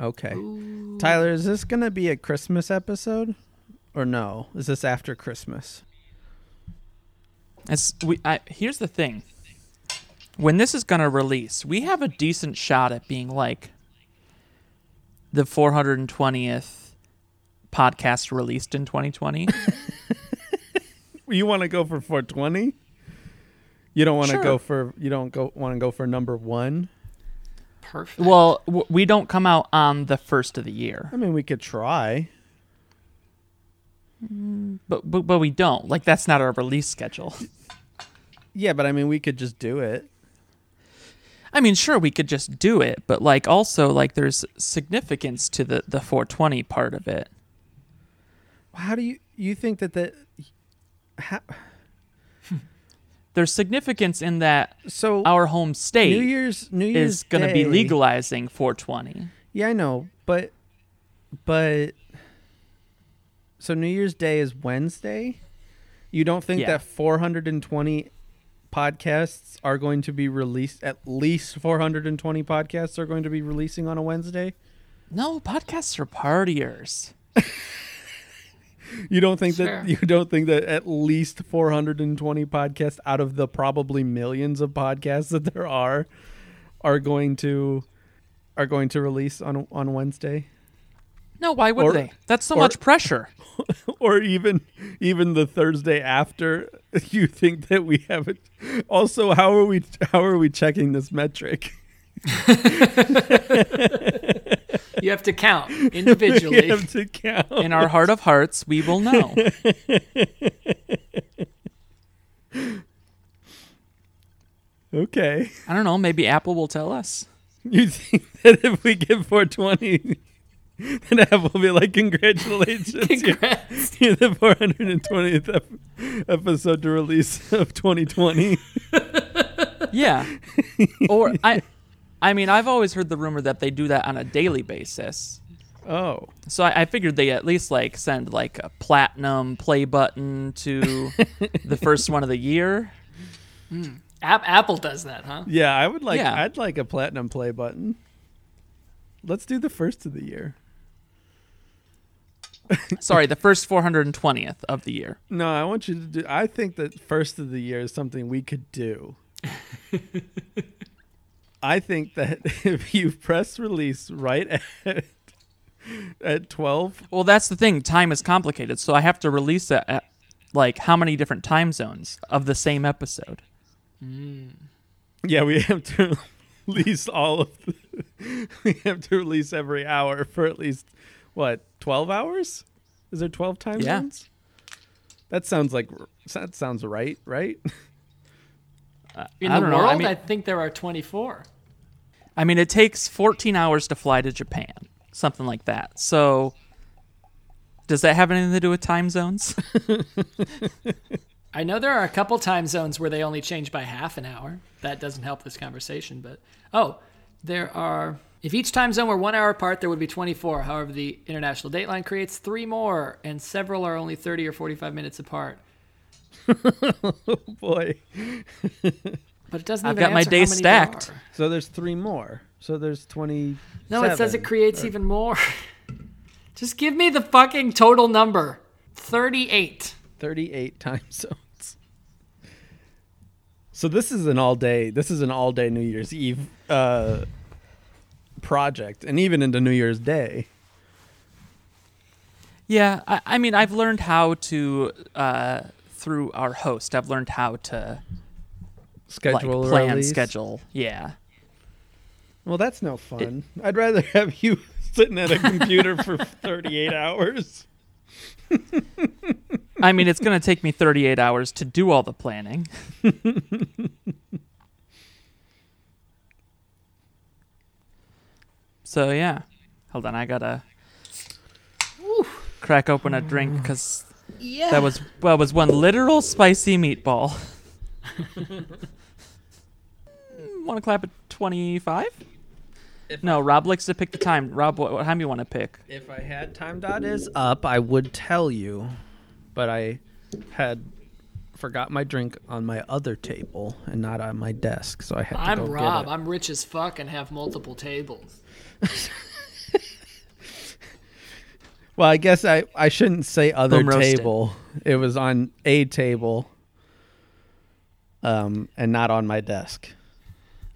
Okay. Tyler, is this going to be a Christmas episode or no? Is this after Christmas? It's we. I, here's the thing. When this is gonna release, we have a decent shot at being like the 420th podcast released in 2020. You want to go for 420? You don't want to Sure. go for you don't go want to go for number 1? Perfect. well, w- we don't come out on the first of the year, I mean, we could try. Mm, but but, but we don't. Like that's not our release schedule. Yeah, but I mean, we could just do it. I mean, sure, we could just do it, but like also like there's significance to the the 420 part of it. How do you you think that the how, There's significance in that so our home state New Year's New Year's is going to be legalizing 420. Yeah, I know, but but so New Year's Day is Wednesday. You don't think Yeah. that 420 podcasts are going to be released? At least 420 podcasts are going to be releasing on a Wednesday. No, podcasts are partiers. You don't think Sure. that you don't think that at least 420 podcasts out of the probably millions of podcasts that there are are going to are going to release on on Wednesday? No, why would Or- they? That's so or- much pressure. or even even the Thursday after you think that we have it also how are we how are we checking this metric you have to count we individually. have to count In our heart of hearts, we will know. okay I don't know. Maybe Apple will tell us. you think that if we get 420 then Apple will be like congratulations you're, you're the 420th ep- episode to release of 2020 Yeah. or I I mean, I've always heard the rumor that they do that on a daily basis. oh So I, I figured they at least like send like a platinum play button to the first one of the year. Hmm. App- Apple does that, huh? yeah I would like Yeah. I'd like a platinum play button let's do the first of the year Sorry, the first 420th of the year. No, I want you to do. I think that first of the year is something we could do. I think that if you press release right at at twelve, Well, that's the thing. Time is complicated, so I have to release it at like how many different time zones of the same episode. Mm. yeah, we have to release all of. The, we have to release every hour for at least what twelve hours? Is there twelve time Yeah. zones? That sounds like that sounds right, right? In the world, I I, think there are 24. I mean, it takes 14 hours to fly to Japan, something like that. So, does that have anything to do with time zones? I know there are a couple time zones where they only change by half an hour. That doesn't help this conversation, but oh, there are. If each time zone were one hour apart, there would be 24. However, the international dateline creates three more, and several are only 30 or 45 minutes apart. Oh boy, But it doesn't I've even got my answer how days many there stacked. so there's three more. So there's twenty. No, it says it creates even more. Just give me the fucking total number 38. 38 time zones. So this is an all day. This is an all day New Year's Eve uh, project, and even into New Year's Day. yeah, I, I mean, I've learned how to uh, through our host. I've learned how to Schedule like plan release. schedule. Yeah. Well, that's no fun. I'd rather have you sitting at a computer for 38 hours. I mean, it's going to take me 38 hours to do all the planning. so, yeah. Hold on, I got to crack open a drink because Yeah. that was well, was one literal spicy meatball. Hmm. want to clap at 25? No, Rob likes to pick the time. Rob, what, what time you want to pick? If I had time dot is up, I would tell you, but I had forgot my drink on my other table and not on my desk, so I had to I'm go Rob. get it. I'm rich as fuck and have multiple tables. Well, I guess I, I shouldn't say other Boom roasted. table. It was on a table, um, and not on my desk.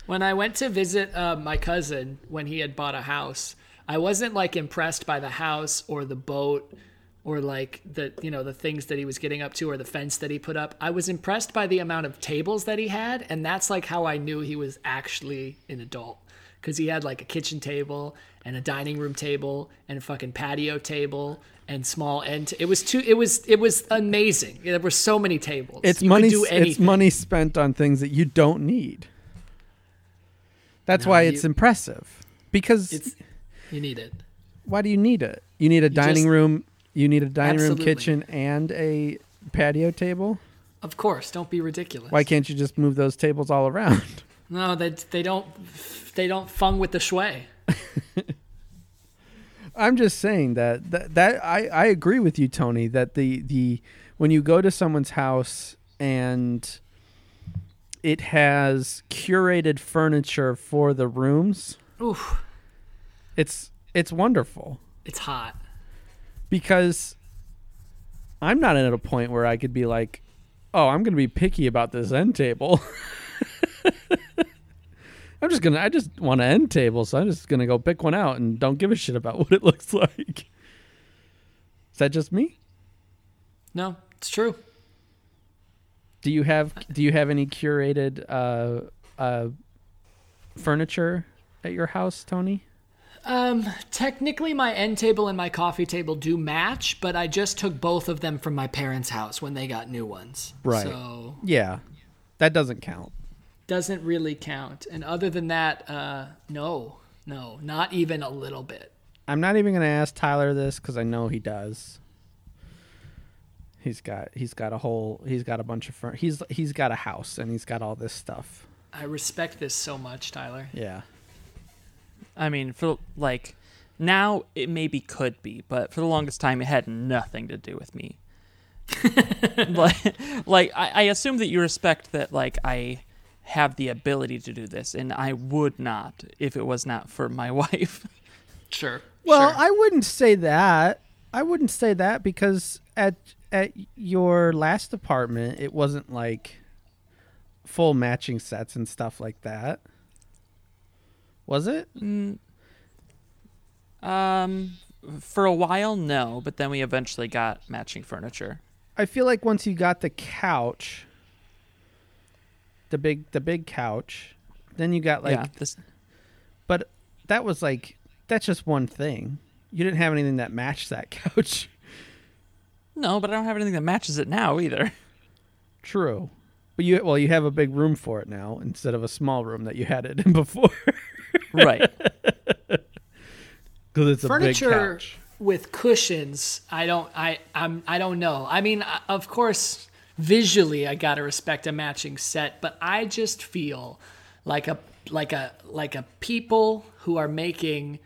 When I went to visit uh, my cousin when he had bought a house, I wasn't like impressed by the house or the boat or like the you know the things that he was getting up to or the fence that he put up. I was impressed by the amount of tables that he had, and that's like how I knew he was actually an adult because he had like a kitchen table and a dining room table and a fucking patio table and small end. T- it was too. It was it was amazing. There were so many tables. It's You money. It's money spent on things that you don't need. That's No, why you- it's impressive. Because It's you need it. why do you need it? You need a dining just- room. You need a dining Absolutely. room, kitchen, and a patio table. Of course, don't be ridiculous. Why can't you just move those tables all around? No, they they don't they don't fung with the shui. I'm just saying that that, that I, I agree with you, Tony. That the the when you go to someone's house and it has curated furniture for the rooms, Oof, it's it's wonderful it's hot. because I'm not at a point where I could be like, oh, I'm going to be picky about this end table. I'm just gonna. I just want an end table, so I'm just gonna go pick one out and don't give a shit about what it looks like. Is that just me? No, it's true. Do you have Do you have any curated uh, uh, furniture at your house, Tony? Um, technically, my end table and my coffee table do match, but I just took both of them from my parents' house when they got new ones. Right. So Yeah, that doesn't count. Doesn't really count. And other than that, uh, no, no, not even a little bit. I'm not even gonna ask Tyler this because I know he does. He's got he's got a whole he's got a bunch of fur- he's he's got a house and he's got all this stuff. I respect this so much, Tyler. Yeah. I mean, for like now it maybe could be, but for the longest time it had nothing to do with me. like, like I, I assume that you respect that like I have the ability to do this, and I would not if it was not for my wife. Sure. Well, sure. I wouldn't say that. I wouldn't say that because at at your last apartment, it wasn't like full matching sets and stuff like that. Was it? Um, for a while, no, but then we eventually got matching furniture. I feel like once you got the couch, the big the big couch, then you got like yeah, this but that was like that's just one thing. You didn't have anything that matched that couch. no, but I don't have anything that matches it now either. True. But you well, you have a big room for it now instead of a small room that you had it in before. right. Because it's a furniture big couch. with cushions i don't i i'm i don't know i mean uh, of course visually i gotta respect a matching set but i just feel like a like a like a people who are making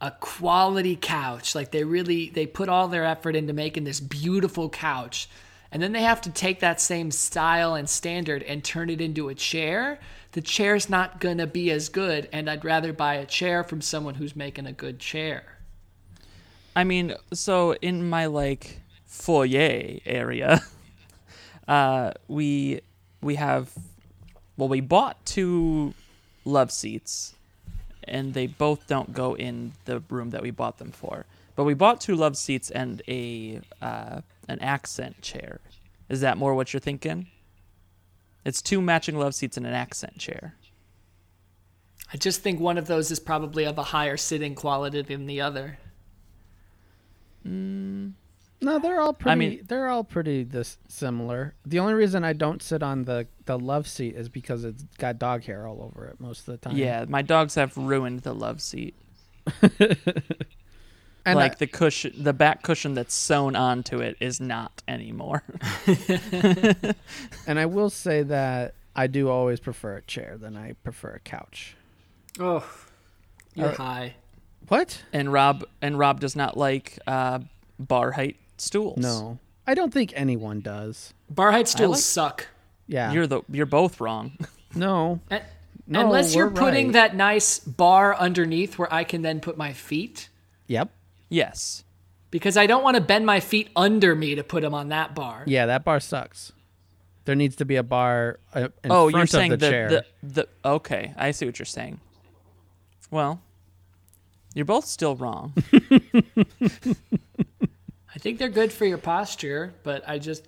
a quality couch. Like they really they put all their effort into making this beautiful couch and then they have to take that same style and standard and turn it into a chair. The chair's not gonna be as good and i'd rather buy a chair from someone who's making a good chair. I mean, so in my like foyer area, uh, we we have well, we bought two love seats, and they both don't go in the room that we bought them for. But we bought two love seats and a uh, an accent chair. Is that more what you're thinking? It's two matching love seats and an accent chair. I just think one of those is probably of a higher sitting quality than the other. No, they're all pretty. mean- they're all pretty this similar. The only reason I don't sit on the the love seat is because it's got dog hair all over it most of the time. Yeah, my dogs have ruined the love seat. and like I- the cushion, the back cushion that's sewn onto it is not anymore. and I will say that I do always prefer a chair than I prefer a couch. Oh, you're Uh, high. What? and Rob and Rob does not like uh, bar height stools. No, I don't think anyone does. Bar height stools like- suck. Yeah. you're the you're both wrong. no. And- No, Unless you're we're putting right. that nice bar underneath where I can then put my feet. Yep. yes, because I don't want to bend my feet under me to put them on that bar. Yeah, that bar sucks. There needs to be a bar uh, in oh, front you're saying of the the, chair. the the okay, I see what you're saying. Well, you're both still wrong. I think they're good for your posture, but I just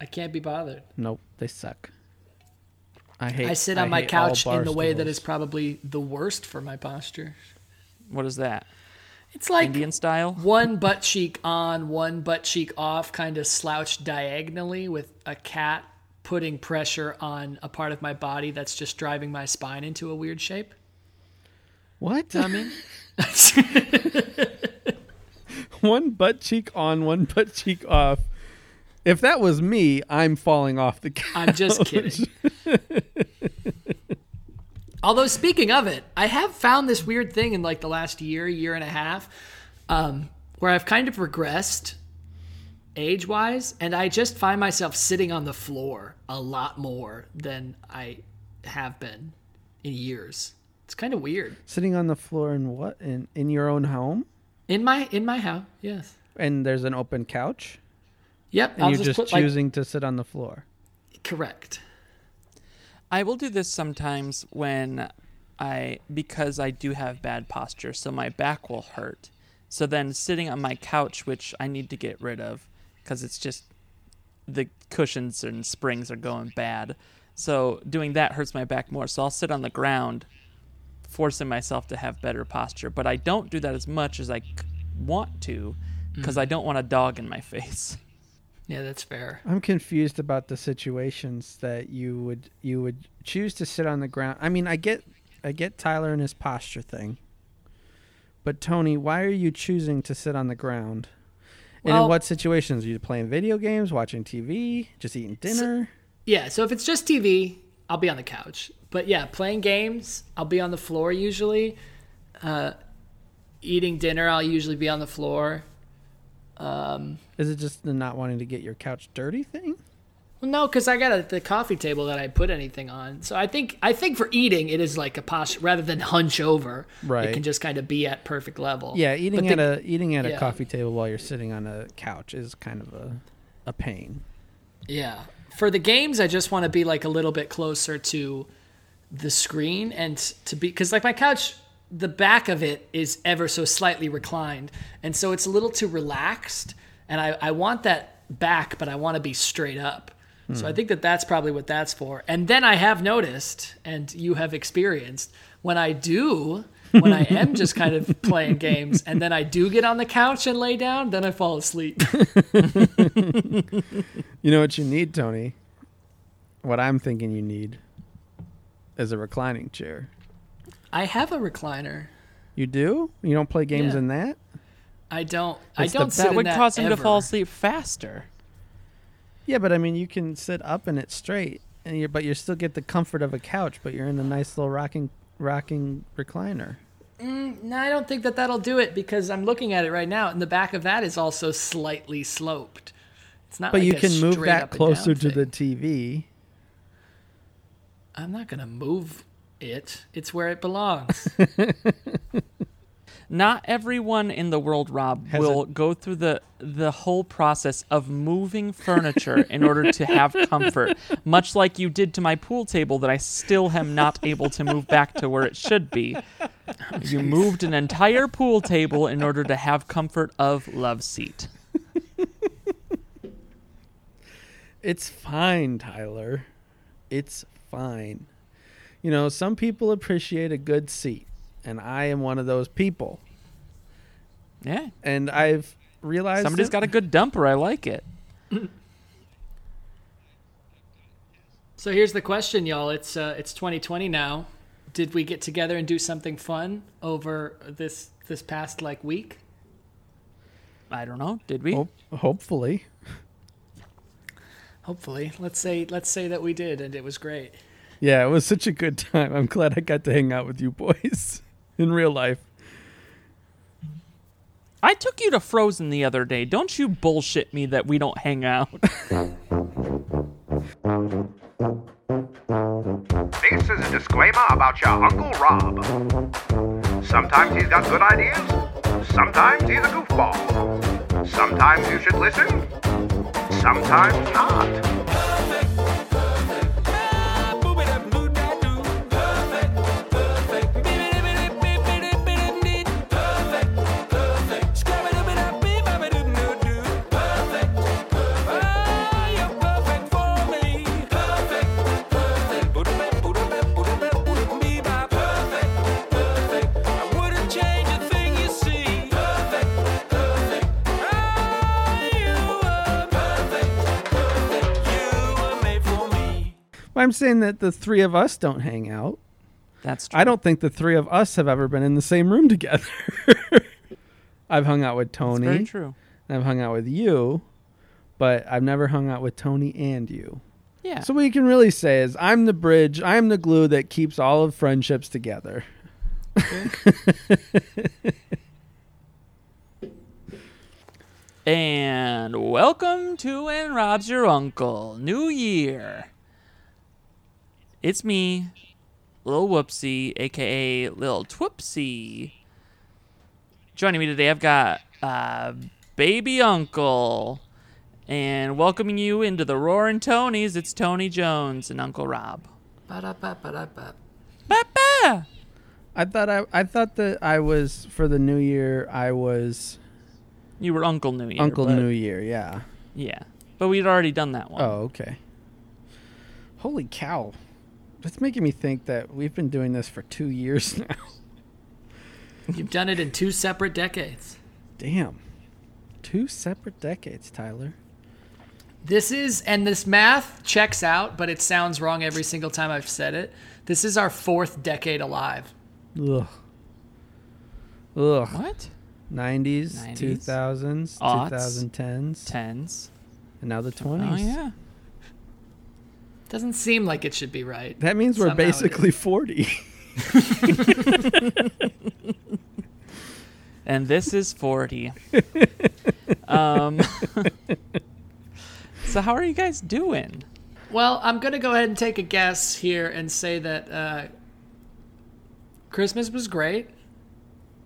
I can't be bothered. Nope, they suck. I hate. I sit on my couch in the way that stools. is probably the worst for my posture. what is that? It's like Indian style? one butt cheek on, one butt cheek off, kind of slouched diagonally with a cat putting pressure on a part of my body that's just driving my spine into a weird shape. what? You what I mean? One butt cheek on, one butt cheek off. If that was me, I'm falling off the couch. I'm just kidding. Although speaking of it, I have found this weird thing in like the last year, year and a half, um, where I've kind of regressed age wise, and I just find myself sitting on the floor a lot more than I have been in years. It's kind of weird. Sitting on the floor in what? In in your own home? In my in my house, yes. And there's an open couch, Yep, and I'll you're just, just put like choosing to sit on the floor. correct. I will do this sometimes when I because I do have bad posture, so my back will hurt. So then sitting on my couch, which I need to get rid of because it's just the cushions and springs are going bad. So doing that hurts my back more. So I'll sit on the ground, forcing myself to have better posture. But I don't do that as much as I c- want to because mm. I don't want a dog in my face. Yeah, that's fair. I'm confused about the situations that you would you would choose to sit on the ground. I mean, I get I get Tyler and his posture thing. But Tony, why are you choosing to sit on the ground? and Well- in what situations? Are you playing video games, watching TV, just eating dinner? Yeah, so if it's just TV, I'll be on the couch. But yeah, playing games, I'll be on the floor usually. Uh, eating dinner, I'll usually be on the floor. Um, Is it just the not wanting to get your couch dirty thing? well, no, because I got a, the coffee table that I put anything on. So I think I think for eating, it is like a posture rather than hunch over. Right. It can just kind of be at perfect level. Yeah, eating But at the- a eating at a coffee table while you're sitting on a couch is kind of a a pain. Yeah. For the games, I just want to be like a little bit closer to the screen and to be because like my couch, the back of it is ever so slightly reclined, and so it's a little too relaxed. And I, I want that back, but I want to be straight up. So I hmm. think that that's probably what that's for. And then I have noticed, and you have experienced, when I do, when I am just kind of playing games, and then I do get on the couch and lay down, then I fall asleep. You know what you need, Tony? What I'm thinking you need is a reclining chair. I have a recliner. You do? You don't play games Yeah. in that? I don't. I It's the- don't sit that in would that cause him to fall asleep faster. Yeah, but I mean, you can sit up in it straight, and you but you still get the comfort of a couch, but you're in a nice little rocking rocking recliner. Mm, no, I don't think that that'll do it because I'm looking at it right now, and the back of that is also slightly sloped. It's not. But like you a can move that closer down to the. TV. I'm not gonna move it. It's where it belongs. Not everyone in the world, Rob, Has will go through the the whole process of moving furniture in order to have comfort. Much like you did to my pool table that I still am not able to move back to where it should be. You moved an entire pool table in order to have comfort of love seat. It's fine, Tyler. It's fine. You know, some people appreciate a good seat, and I am one of those people. Yeah. And I've realized Somebody's it- got a good dumper. I like it. so here's the question, y'all. It's uh, it's 2020 now. Did we get together and do something fun over this this past like week? I don't know. Did we? Hope- hopefully. Hopefully, let's say let's say that we did, and it was great. Yeah, it was such a good time. I'm glad I got to hang out with you boys in real life. I took you to Frozen the other day. Don't you bullshit me that we don't hang out. This is a disclaimer about your Uncle Rob. Sometimes he's got good ideas, Sometimes he's a goofball. Sometimes you should listen. Sometimes not. I'm saying that the three of us don't hang out. That's true. I don't think the three of us have ever been in the same room together. I've hung out with That's very Tony. true. and I've hung out with you, but I've never hung out with Tony and you. Yeah. So what you can really say is I'm the bridge, I'm the glue that keeps all of friendships together. And welcome to And Rob's Your Uncle. New Year. It's me, Lil Whoopsie, aka Lil Twipsy. Joining me today, I've got uh, Baby Uncle. And welcoming you into the Roaring Tonys, it's Tony Jones and Uncle Rob. Ba-da-ba-ba-da-ba. Ba-ba! I thought I I thought that I was for the new year I was You were Uncle New Year. Uncle but- New Year, yeah. Yeah. But we'd already done that one. Oh, okay. Holy cow. That's making me think that we've been doing this for 2 years now. You've done it in two separate decades. Damn. Two separate decades, Tyler. This is, and this math checks out, but it sounds wrong every single time I've said it. This is our fourth decade alive. Ugh. Ugh. What? 90s, 90s, 2000s, aughts, 2010s, Tens. and now the 20s. Oh, yeah. Doesn't seem like it should be right. That means we're Somehow basically 40. and this is 40. um, so, how are you guys doing? Well, I'm going to go ahead and take a guess here and say that uh, Christmas was great,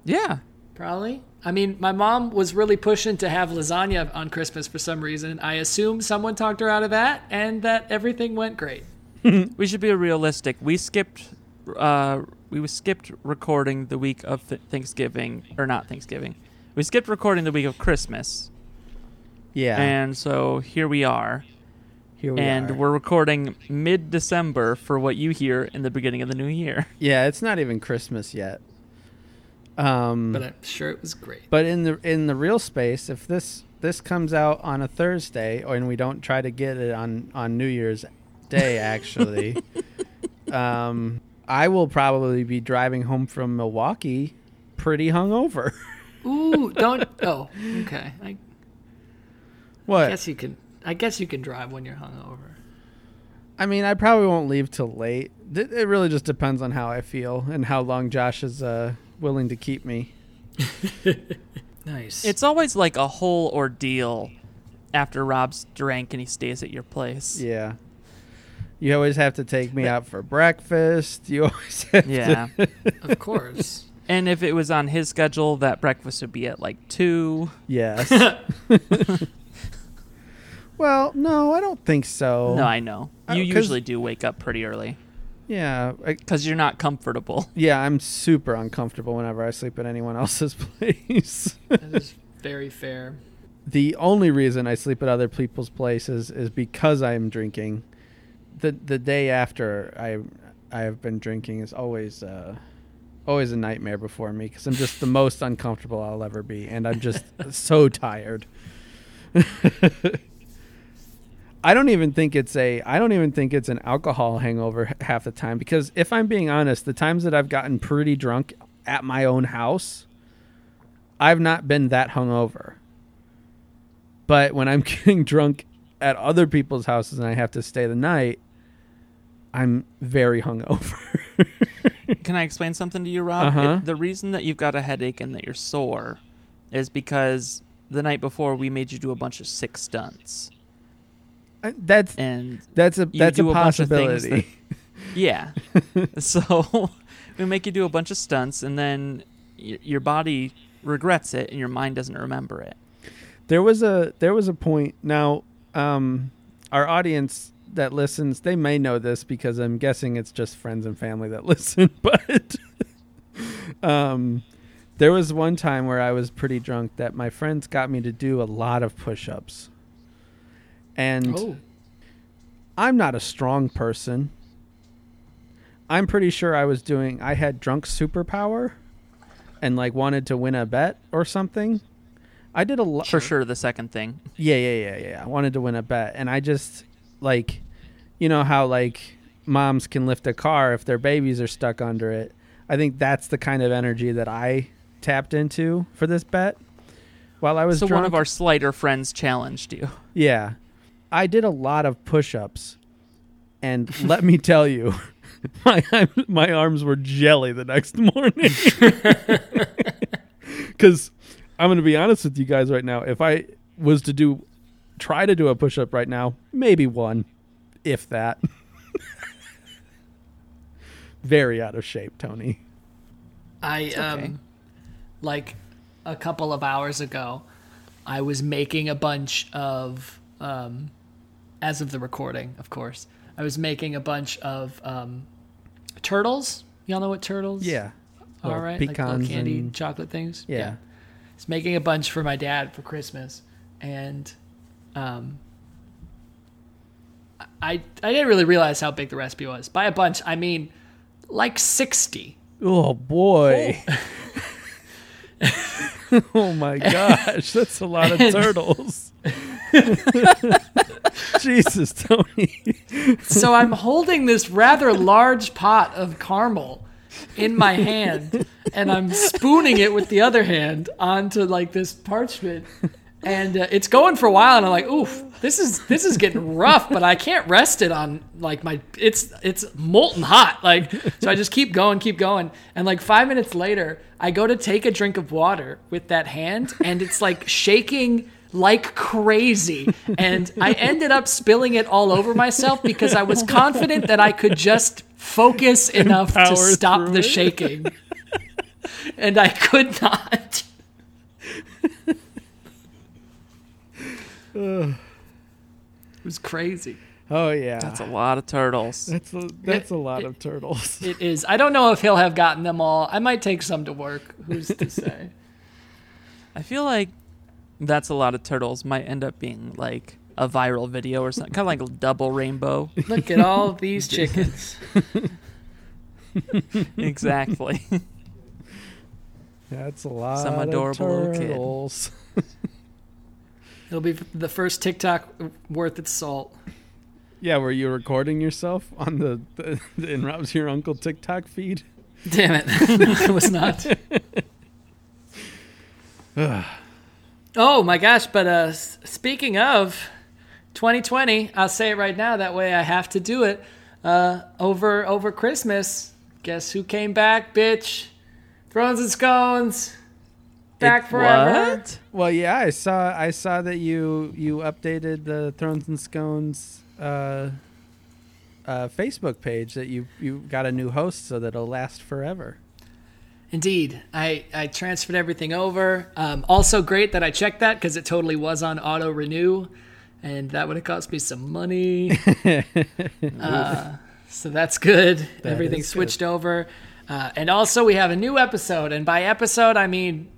Yeah. probably. I mean, my mom was really pushing to have lasagna on Christmas for some reason. I assume someone talked her out of that and that everything went great. We should be realistic. We skipped. Uh, we skipped recording the week of th- Thanksgiving, or not Thanksgiving. We skipped recording the week of Christmas, yeah. and so here we are. here we and are. we're recording mid-December for what you hear in the beginning of the new year. yeah, it's not even Christmas yet. Um But I'm sure it was great. But in the in the real space, if this this comes out on a Thursday, or and we don't try to get it on on New Year's Day, actually, um, I will probably be driving home from Milwaukee, pretty hungover. Ooh, don't. Oh, okay. I what? guess you can. I guess you can drive when you're hungover. I mean, I probably won't leave till late. It it really just depends on how I feel and how long Josh is uh, willing to keep me. Nice. It's always like a whole ordeal after Rob's drank and he stays at your place. Yeah. You always have to take me out for breakfast. You always have Yeah. to. of course. and if it was on his schedule, that breakfast would be at like 2. Yes. well, no, I don't think so. No, I know. Uh, You 'cause- usually do wake up pretty early yeah, because you're not comfortable. yeah, I'm super uncomfortable whenever I sleep at anyone else's place. That is very fair. the only reason I sleep at other people's places is because I'm drinking. the The day after I I have been drinking is always uh, always a nightmare before me because I'm just the most uncomfortable I'll ever be, and I'm just so tired. I don't even think it's a I don't even think it's an alcohol hangover half the time because if I'm being honest, the times that I've gotten pretty drunk at my own house, I've not been that hungover. But when I'm getting drunk at other people's houses and I have to stay the night, I'm very hungover. Can I explain something to you, Rob? Uh-huh. It- the reason that you've got a headache and that you're sore is because the night before we made you do a bunch of sick stunts. That's And that's a that's a do a bunch of things possibility. yeah. so we make you do a bunch of stunts and then y- your body regrets it and your mind doesn't remember it. There was a there was a point. Now, um, our audience that listens, they may know this because I'm guessing it's just friends and family that listen. But um, there was one time where I was pretty drunk that my friends got me to do a lot of push-ups, and Oh, I'm not a strong person. I'm pretty sure I was doing I had drunk superpower and like wanted to win a bet or something. I did a lot For sure, the second thing. Yeah, yeah, yeah, yeah. I wanted to win a bet and I just like you know how like moms can lift a car if their babies are stuck under it. I think that's the kind of energy that I tapped into for this bet. While I was So drunk. one of our slighter friends challenged you. Yeah. I did a lot of push-ups. And let me tell you, my my arms were jelly the next morning. Cuz I'm going to be honest with you guys right now. If I was to do try to do a push-up right now, maybe one, if that. Very out of shape, Tony. I okay. um, like a couple of hours ago, I was making a bunch of um, as of the recording, of course. I was making a bunch of um, turtles. Y'all know what turtles? Yeah. All Well, right, like candy and- chocolate things. Yeah. I was making a bunch for my dad for Christmas, and um, I I didn't really realize how big the recipe was. By a bunch, I mean like sixty. Oh boy. oh my gosh, that's a lot of turtles. Jesus, Tony. So I'm holding this rather large pot of caramel in my hand, and I'm spooning it with the other hand onto like this parchment, and uh, it's going for a while. And I'm like, "Oof, this is this is getting rough," but I can't rest it on like my it's it's molten hot. Like, so I just keep going, keep going, and like five minutes later, I go to take a drink of water with that hand, and it's like shaking like crazy. And I ended up spilling it all over myself because I was confident that I could just focus enough to stop the it. shaking. and I could not. it was crazy. Oh yeah. That's a lot of turtles. that's a, that's a lot of turtles. It is. I don't know if he'll have gotten them all. I might take some to work. Who's to say? I feel like that's a lot of turtles might end up being like a viral video or something, kind of like a double rainbow. Look at all these chickens. exactly. That's a lot Some of adorable little kid. turtles. It'll be the first TikTok worth its salt. Yeah, were you recording yourself on the, the, the In Rob's Your Uncle TikTok feed? Damn it. it was not. Oh my gosh, but uh speaking of 2020, I'll say it right now that way I have to do it. Uh over over Christmas, guess who came back, bitch? Thrones and Scones. Back forever. What? Well, yeah, I saw I saw that you you updated the Thrones and Scones uh, uh, Facebook page that you you got a new host so that it'll last forever. Indeed, I, I transferred everything over. Um, also, great that I checked that because it totally was on auto renew, and that would have cost me some money. uh, so that's good. Everything is good. switched over, uh, and also we have a new episode. And by episode, I mean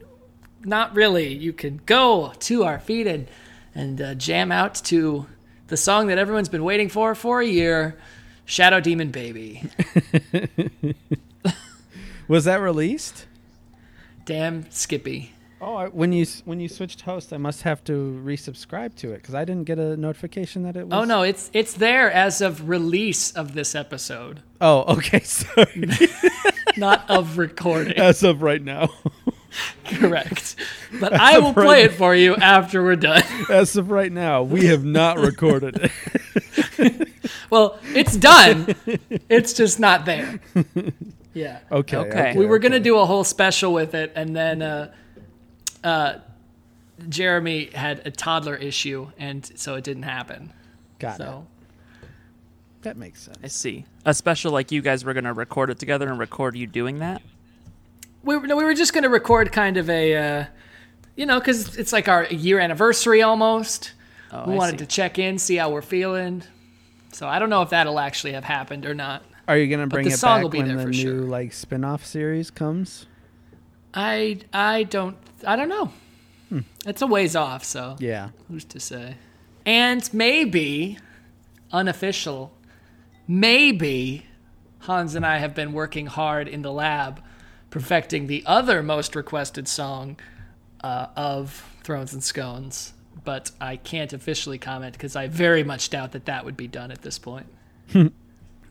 not really. You can go to our feed and and uh, jam out to the song that everyone's been waiting for for a year, "Shadow Demon Baby." Was that released? Damn Skippy. Oh, I, when you when you switched host, I must have to resubscribe to it because I didn't get a notification that it oh, was. Oh no, it's it's there as of release of this episode, Oh, okay. Sorry. not of recording. As of right now. Correct. But I will play right. it for you after we're done. As of right now, we have not recorded it. Well, it's done. It's just not there. Yeah. Okay. Okay. We were gonna do a whole special with it, and then uh, uh, Jeremy had a toddler issue, and so it didn't happen. Got it. So That makes sense. I see. A special like you guys were gonna record it together and record you doing that. we were, no, we were just going to record kind of a, uh, you know, because it's like our year anniversary almost. Oh, we I wanted see. to check in, see how we're feeling. So I don't know if that'll actually have happened or not. Are you gonna bring the it song back will be when there the for new sure. like spin-off series comes? I I don't I don't know. It's a ways off, so Yeah. who's to say? And maybe unofficial, maybe Hans and I have been working hard in the lab perfecting the other most requested song uh, of Thrones and Scones, but I can't officially comment because I very much doubt that that would be done at this point.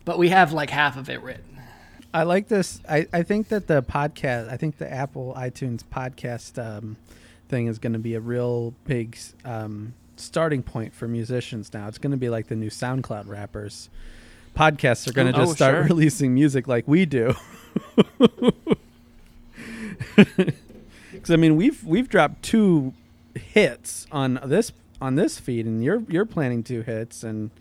but we have like half of it written. I like this. I, I think that the podcast, I think the Apple iTunes podcast um, thing is going to be a real big um, starting point for musicians now. It's going to be like the new SoundCloud rappers. Podcasts are going to Oh, just start sure. releasing music like we do. Because I mean, we've we've dropped two hits on this on this feed, and you're you're planning two hits, and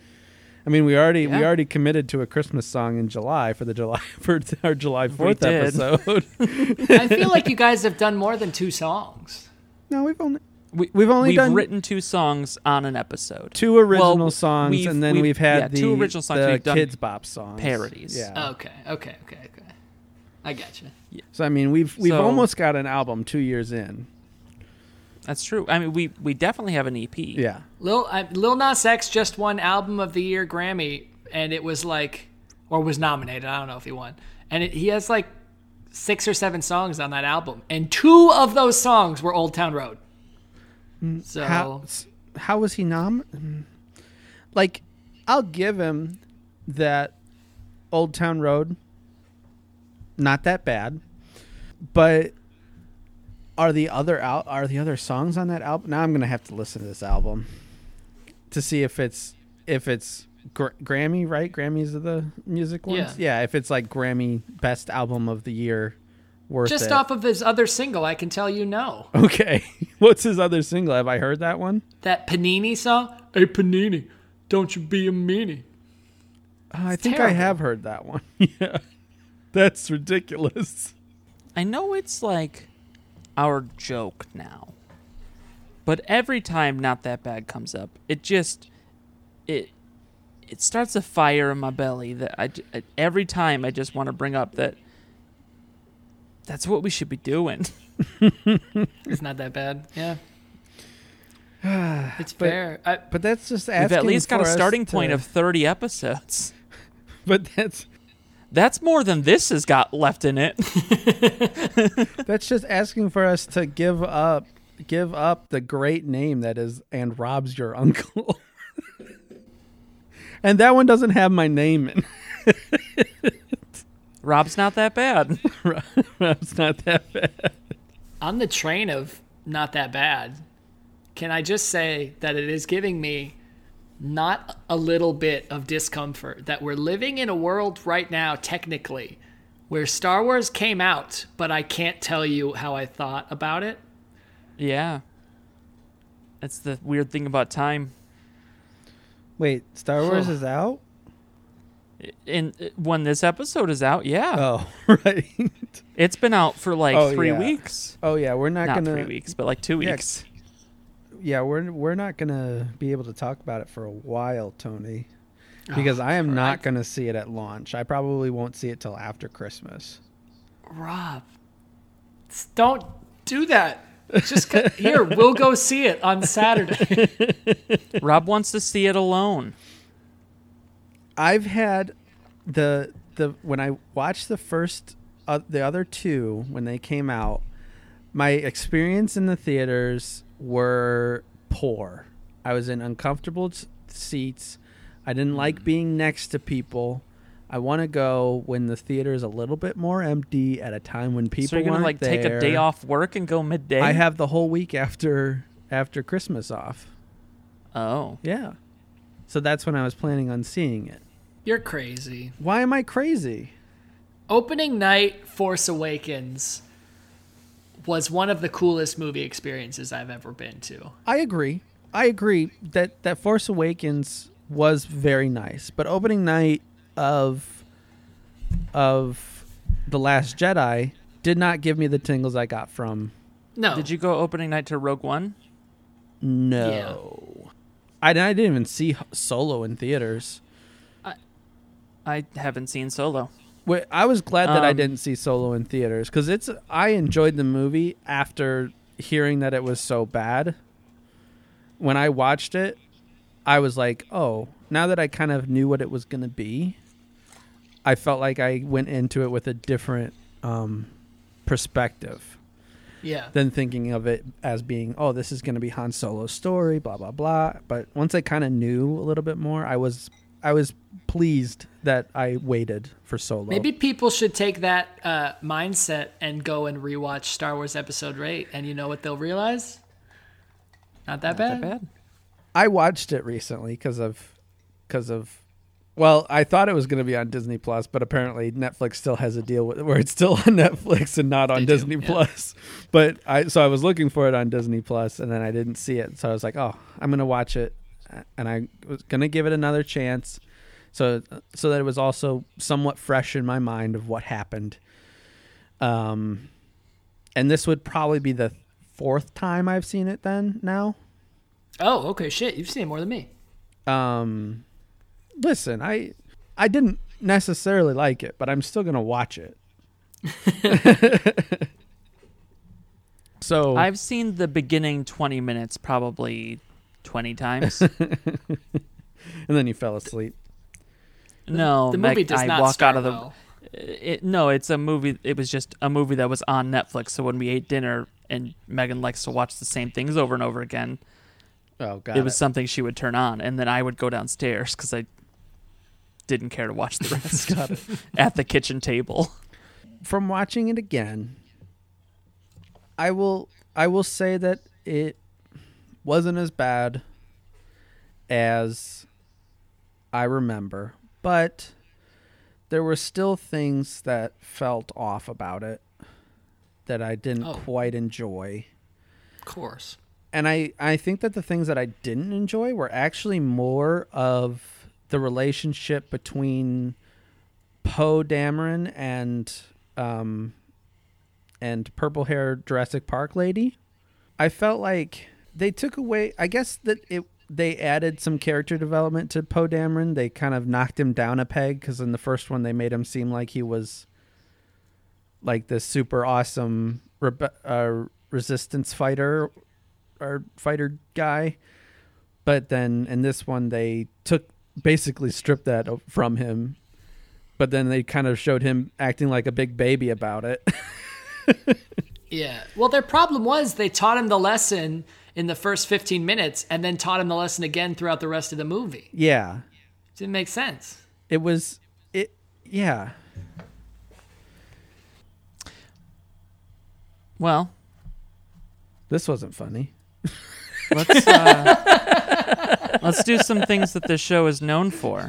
I mean, we already we already committed to a Christmas song in July for the July for our July Fourth episode. I feel like you guys have done more than two songs. no, we've only We, We've only we've done- written two songs on an episode. two original Well, songs, and then we've- we've, had yeah, the two original songs. the We've done Kidz Bop songs parodies. Yeah. Okay, okay, okay, okay. I got you. So I mean, we've we've So- almost got an album two years in. That's true. I mean, we we definitely have an EP. Yeah. Lil I, Lil Nas X just won Album of the Year Grammy, and it was like, or was nominated. I don't know if he won. And it, he has like six or seven songs on that album, and two of those songs were Old Town Road. So How how was he nom? mm. Like, I'll give him that Old Town Road. Not that bad, but are the other out are the other songs on that album? Now I'm gonna have to listen to this album to see if it's if it's gr- Grammy right. Grammys are the music ones. Yeah. if it's like Grammy Best Album of the Year, worth just it. off of his other single, I can tell you no. Okay, what's his other single? Have I heard that one? That Panini song, Hey Panini, don't you be a meanie. Oh, I It's think I have heard that one. yeah. That's ridiculous. I know it's like our joke now, but every time "Not That Bad" comes up, it just it it starts a fire in my belly that I every time I just want to bring up that that's what we should be doing. It's not that bad. Yeah. It's fair. I, But that's just asking We've at least got a for us starting point to- of 30 episodes. But that's That's more than this has got left in it. that's just asking for us to give up give up the great name that is and Rob's your uncle. and that one doesn't have my name in. Rob's not that bad. Rob's not that bad. on the train of not that bad, can I just say that it is giving me not a little bit of discomfort that we're living in a world right now, technically, where Star Wars came out, but I can't tell you how I thought about it. Yeah. That's the weird thing about time. Wait, Star Wars is out? And uh, when this episode is out, yeah. Oh, right. It's been out for like Oh, three yeah. weeks. Oh yeah, we're not, Not gonna three weeks, but like two Yeah. weeks. Yeah, we're we're not gonna be able to talk about it for a while, Tony, because I am not gonna see it at launch. I probably won't see it till after Christmas. Rob, don't do that. Just c- here, we'll go see it on Saturday. Rob wants to see it alone. I've had the the when I watched the first uh, the other two when they came out, my experience in the theaters were poor. I was in uncomfortable s- seats. I didn't like mm. being next to people. I want to go when the theater is a little bit more empty at a time when people so you're gonna aren't like take a day off work and go midday. I have the whole week after after Christmas off. Oh, Yeah. So that's when I was planning on seeing it. You're crazy. Why am I crazy? Opening night, Force Awakens was one of the coolest movie experiences I've ever been to. I agree. I agree that that Force Awakens was very nice, but opening night of of the Last Jedi did not give me the tingles I got from No. Did you go opening night to Rogue One? No. I, I didn't even see Solo in theaters. I haven't seen Solo. Wait, I was glad that I Um, didn't see Solo in theaters because it's. I enjoyed the movie after hearing that it was so bad. When I watched it, I was like, "Oh, now that I kind of knew what it was going to be, I felt like I went into it with a different um, perspective Yeah. than thinking of it as being, "Oh, this is going to be Han Solo's story." Blah blah blah. But once I kind of knew a little bit more, I was I was pleased that I waited for Solo. Maybe people should take that uh, mindset and go and rewatch Star Wars Episode 8, and you know what they'll realize? Not that bad. Not that bad. I watched it recently because of because of well, I thought it was going to be on Disney Plus, but apparently Netflix still has a deal with where it's still on Netflix and not on They do, Disney yeah. Plus. But I so I was looking for it on Disney Plus and then I didn't see it. So I was like, "Oh, I'm going to watch it." And I was going to give it another chance. So so that it was also somewhat fresh in my mind of what happened. Um and this would probably be the fourth time I've seen it then now. Oh, okay, shit. You've seen it more than me. um listen i i didn't necessarily like it but i'm still gonna watch it so I've seen the beginning 20 minutes probably 20 times. and then you fell asleep no, the Meg- movie does I not walk start out of the well. it, no, it's a movie. It was just a movie that was on Netflix. So when we ate dinner, and Megan likes to watch the same things over and over again, oh god it was something she would turn on, and then I would go downstairs because I didn't care to watch the rest got it at the kitchen table. from watching it again i will i will say that it wasn't as bad as i remember but there were still things that felt off about it that i didn't Oh. quite enjoy Of course. and I, I think that the things that I didn't enjoy were actually more of the relationship between Poe Dameron and um and purple hair Jurassic Park lady. I felt like they took away I guess that it they added some character development to Poe Dameron. They kind of knocked him down a peg because in the first one they made him seem like he was like this super awesome rebe- uh, resistance fighter or fighter guy. But then in this one, they took basically stripped that from him. But then they kind of showed him acting like a big baby about it. Yeah. Well, their problem was they taught him the lesson in the first 15 minutes and then taught him the lesson again throughout the rest of the movie. yeah, It Didn't make sense. it was it. Yeah, Well, this wasn't funny. let's uh, let's do some things that this show is known for.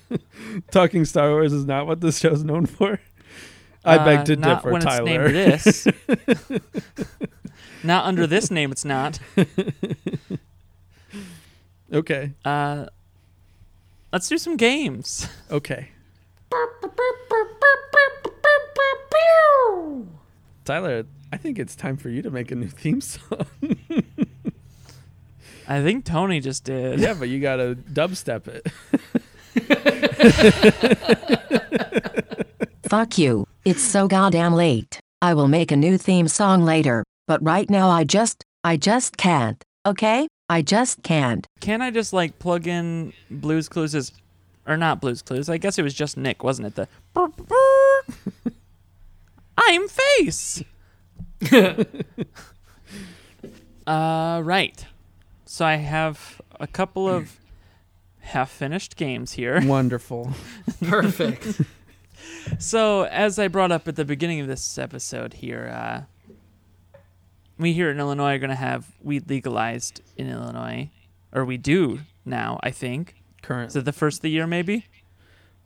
Talking Star Wars is not what this show is known for. I Uh, beg to not differ, when Tyler. It's named this. not under this name, it's not. okay, Uh, let's do some games. okay. Tyler, I think it's time for you to make a new theme song. I think Tony just did. yeah, but you gotta dubstep it. Fuck you. It's so goddamn late. I will make a new theme song later, but right now I just, I just can't. Okay? I just can't. Can I just like plug in Blues Clues as, or not Blues Clues? I guess it was just Nick, wasn't it? The I'm face. uh, right. So I have a couple of half-finished games here. Wonderful. Perfect. So, as I brought up at the beginning of this episode here, uh, we here in Illinois are going to have weed legalized in Illinois, or we do now, I think. Is it the first of the year, maybe?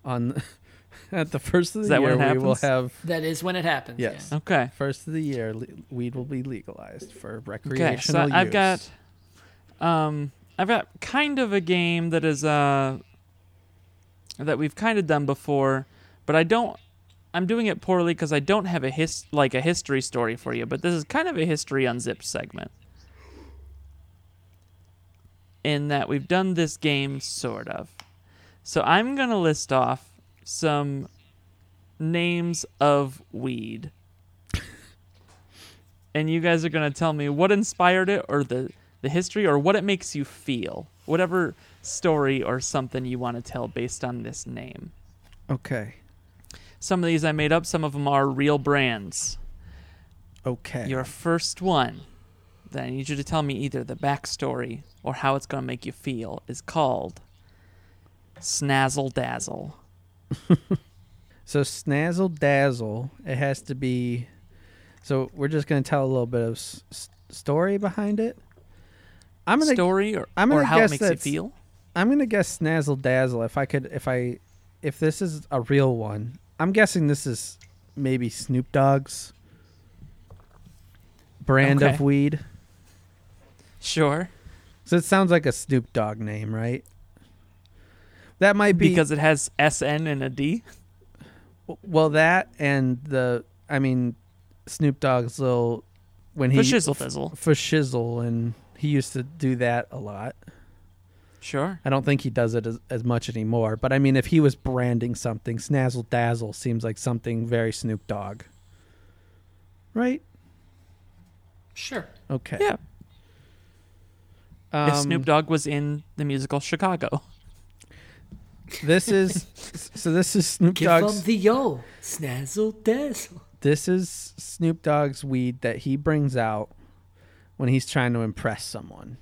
on at the first of the Is that year, when it we will have that is when it happens. Yes. yeah. Okay. first of the year. le- Weed will be legalized for recreational Okay. recreational So I've got, um, I've got kind of a game that is uh that we've kind of done before, but I don't. I'm doing it poorly because I don't have a his like a history story for you, but this is kind of a history unzipped segment. In that we've done this game sort of. So I'm gonna list off some names of weed. and you guys are gonna tell me what inspired it or the, the history or what it makes you feel. Whatever story or something you want to tell based on this name. Okay. Some of these I made up, some of them are real brands. Okay. Your first one that I need you to tell me either the backstory or how it's going to make you feel is called Snazzle Dazzle. So snazzle dazzle, it has to be. So we're just gonna tell a little bit of s- story behind it. I'm gonna Story or, I'm gonna how it guess makes you feel? I'm gonna guess snazzle dazzle. If I could, if I, if this is a real one, I'm guessing this is maybe Snoop Dogg's brand Okay. of weed. Sure. So it sounds like a Snoop Dogg name, right? That might be Because it has SN and a D. well that and the I mean Snoop Dogg's little when he For shizzle fizzle. for shizzle and he used to do that a lot. Sure. I don't think he does it as, as much anymore, but I mean if he was branding something, Snazzle Dazzle seems like something very Snoop Dogg. Right? Sure. Okay. Yeah. Um, if Snoop Dogg was in the musical Chicago. This is so this is Snoop Give Dogg's them the yo. Snazzle dazzle. this is Snoop Dogg's weed that he brings out when he's trying to impress someone.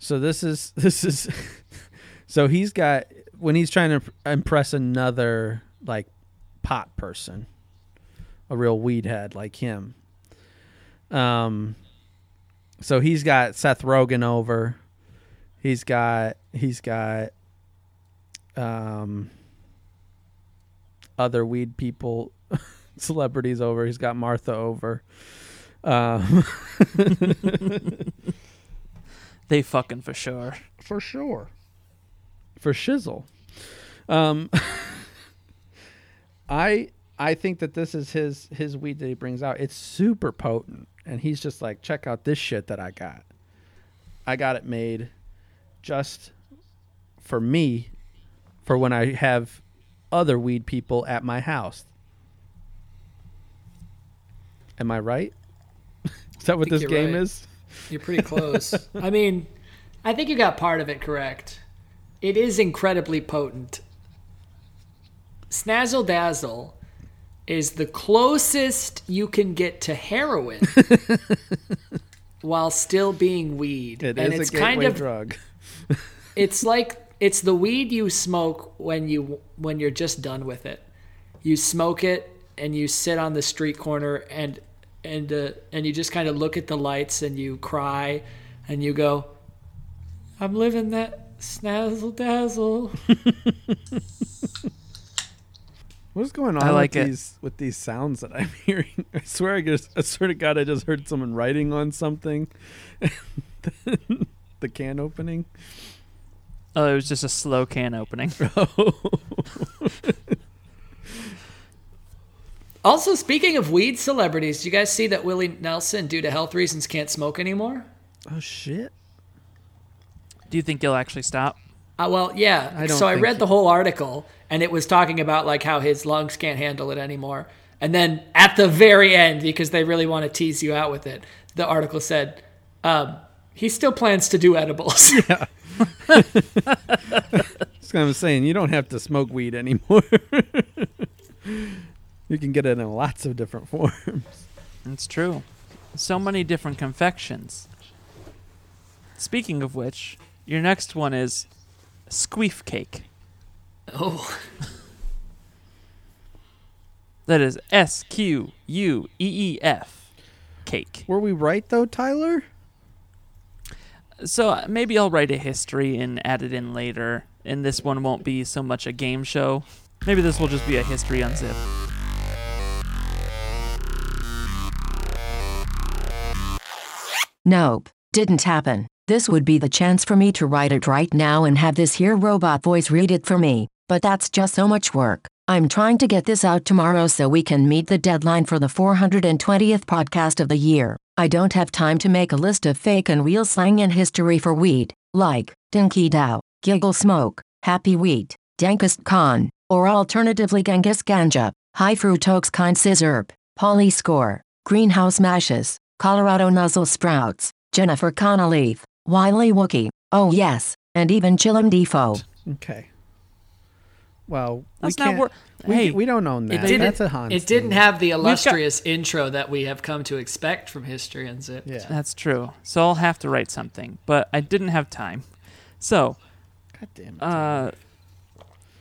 So this is this is so he's got when he's trying to impress another like pot person, a real weed head like him. Um so he's got Seth Rogen over. He's got he's got um other weed people celebrities over. He's got Martha over. Um, They fucking for sure. for sure. For shizzle. Um, I I think that this is his his weed that he brings out. It's super potent, and he's just like, check out this shit that I got. I got it made just for me, for when I have other weed people at my house. Am I right? is that what this game right. is? You're pretty close. I mean, I think you got part of it correct. It is incredibly potent. Snazzle Dazzle is the closest you can get to heroin while still being weed. It and is it's a kind of drug. it's like it's the weed you smoke when you when you're just done with it. You smoke it and you sit on the street corner and and uh, and you just kind of look at the lights and you cry and you go, "I'm living that snazzle dazzle." What's going on I like with it. these with these sounds that I'm hearing? I swear, I just I swear to God, I just heard someone writing on something. the can opening. Oh, it was just a slow can opening. Also, speaking of weed celebrities, do you guys see that Willie Nelson, due to health reasons, can't smoke anymore? Oh shit! Do you think he'll actually stop? Uh, well, yeah. I so I read he- the whole article, and it was talking about like how his lungs can't handle it anymore. And then at the very end, because they really want to tease you out with it, the article said um, he still plans to do edibles. That's what I'm saying. You don't have to smoke weed anymore. you can get it in lots of different forms. It's true. So many different confections. Speaking of which, your next one is squeef cake. oh, That is S Q U E E F cake. Were we right though, Tyler? So uh, maybe I'll write a history and add it in later, and this one won't be so much a game show. Maybe this will just be a history unzip. Nope, didn't happen. This would be the chance for me to write it right now and have this here robot voice read it for me, but that's just so much work. I'm trying to get this out tomorrow so we can meet the deadline for the 420th podcast of the year. I don't have time to make a list of fake and real slang and history for weed, like Dinky Dow, Giggle Smoke, Happy Wheat, Dankest Khan, or alternatively Genghis Ganja, High Fructose Kind Scissorp, Polly Score, Greenhouse Mashes, Colorado Nuzzle Sprouts, Jennifer Connelly, Wiley Wookie, oh yes, and even Chillum Defoe. Okay. Well, That's we not can't. wor- we, Hey. we don't own that. It didn't, That's a Hans. it didn't thing. have the got- illustrious intro that we have come to expect from history and zip. Yeah. That's true. So I'll have to write something, but I didn't have time. So, God damn it. uh,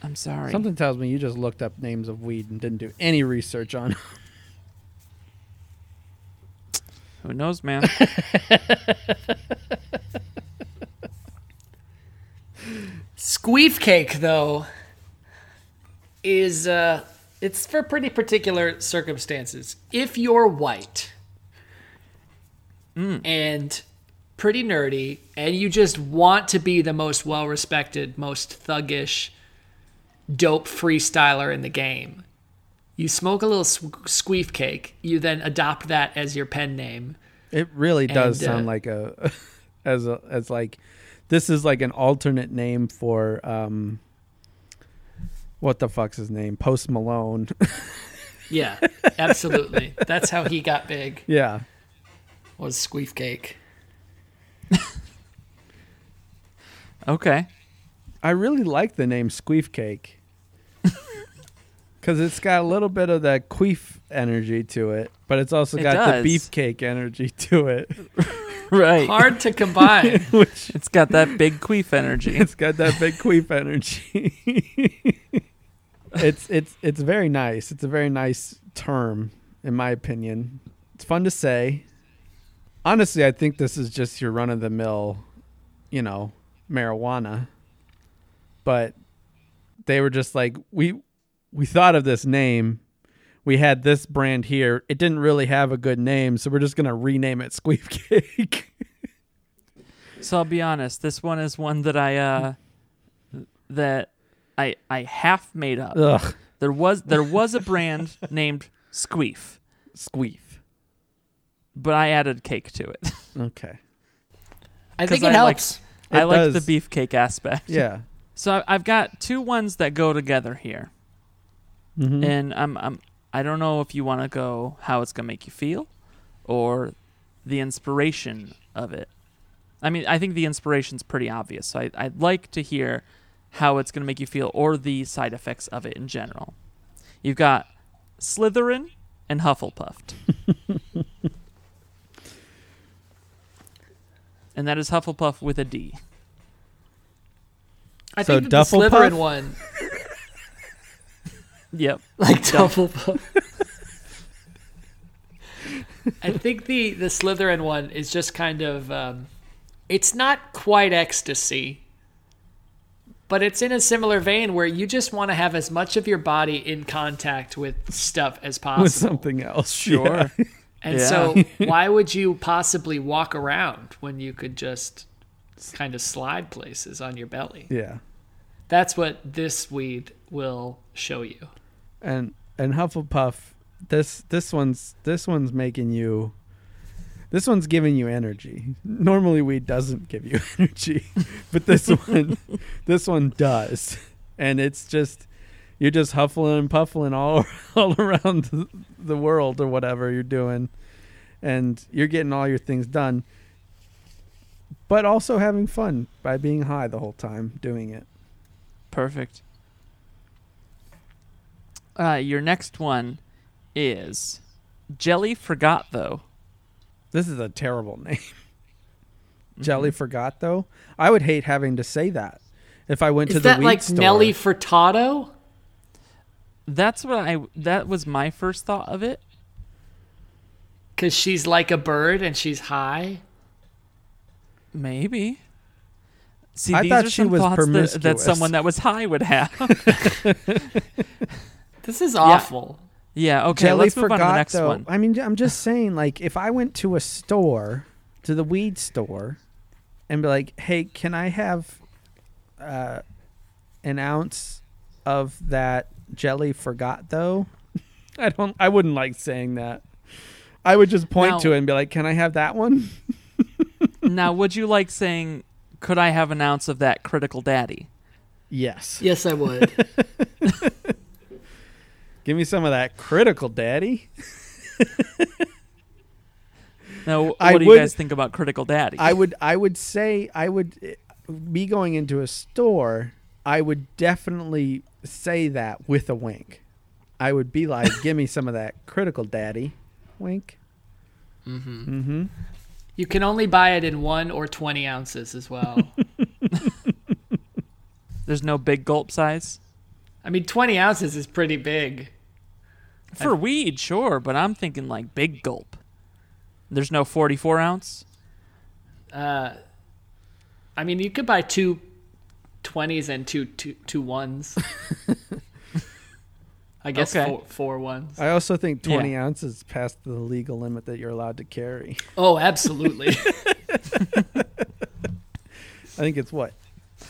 I'm sorry. Something tells me you just looked up names of weed and didn't do any research on. Who knows, man? Squeef cake, though, is uh, it's for pretty particular circumstances. If you're white and pretty nerdy, and you just want to be the most well-respected, most thuggish, dope freestyler in the game, you smoke a little squ- squeef cake. You then adopt that as your pen name. It really does And, uh, sound like a, as a as like, this is like an alternate name for um. What the fuck's his name? Post Malone. Yeah, absolutely. That's how he got big. yeah. Was squeef cake. okay. I really like the name Squeef Cake. Because it's got a little bit of that queef energy to it, but it's also It got does. the beefcake energy to it. Right. Hard to combine. Which It's got that big queef energy. it's got that big queef energy. it's it's it's very nice. It's a very nice term, in my opinion. It's fun to say. Honestly, I think this is just your run of the mill, you know, marijuana. But they were just like we we thought of this name. We had this brand here. It didn't really have a good name, so we're just gonna rename it Squeef Cake. So I'll be honest. This one is one that I uh that I I half made up. Ugh, There was there was a brand named Squeef, Squeef. but I added cake to it. Okay. I think it I like- helps. I It like does. the beefcake aspect. Yeah. So I've got two ones that go together here, Mhm. and I'm I'm I don't know if you want to go how it's gonna make you feel, or the inspiration of it. I mean, I think the inspiration's pretty obvious. So I, I'd like to hear how it's gonna make you feel, or the side effects of it in general. You've got Slytherin and Hufflepuff. and that is Hufflepuff with a D. I So think that the Duffelpuff? Slytherin one, Yep. like Duffelpuff. I think the the Slytherin one is just kind of um, it's not quite ecstasy, but it's in a similar vein where you just want to have as much of your body in contact with stuff as possible. with something else. Sure. Yeah. And Yeah. so, why would you possibly walk around when you could just kind of slide places on your belly? Yeah. That's what this weed will show you. And and Hufflepuff, this this one's this one's making you. This one's giving you energy. Normally, weed doesn't give you energy, but this one, this one does, and it's just you're just huffling and puffling all all around the- the world or whatever you're doing, and you're getting all your things done, but also having fun by being high the whole time doing it. Perfect. Uh, your next one is Jelly Forgot Though. This is a terrible name. Mm-hmm. Jelly forgot though. I would hate having to say that if I went Is to the Is that like store. Nelly Furtado? That's what I. That was my first thought of it. Because she's like a bird and she's high. Maybe. See, I these thought are she some was thoughts that, that someone that was high would have. This is awful. yeah. Okay. Jelly let's move forgot on to the next though. one. I mean, I'm just saying, like, if I went to a store, to the weed store, and be like, "Hey, can I have uh, an ounce of that jelly forgot though. I don't. I wouldn't like saying that. I would just point Now- to it and be like, "Can I have that one?" now, would you like saying, "Could I have an ounce of that critical daddy"? Yes. Yes, I would. Give me some of that critical, daddy. Now, what I do you would- guys think about critical daddy? I would. I would say. I would. be going into a store. I would definitely say that with a wink. I would be like, "Give me some of that critical, daddy." Wink. Mm-hmm. Mm-hmm. you can only buy it in one or twenty ounces as well. There's no big gulp size I mean, twenty ounces is pretty big. For weed, sure, but I'm thinking like big gulp. There's no 44 ounce. Uh, I mean, you could buy two 20s and two two two ones. I guess Okay. four, four ones. I also think Yeah. 20 ounces past the legal limit that you're allowed to carry. Oh, absolutely. I think it's what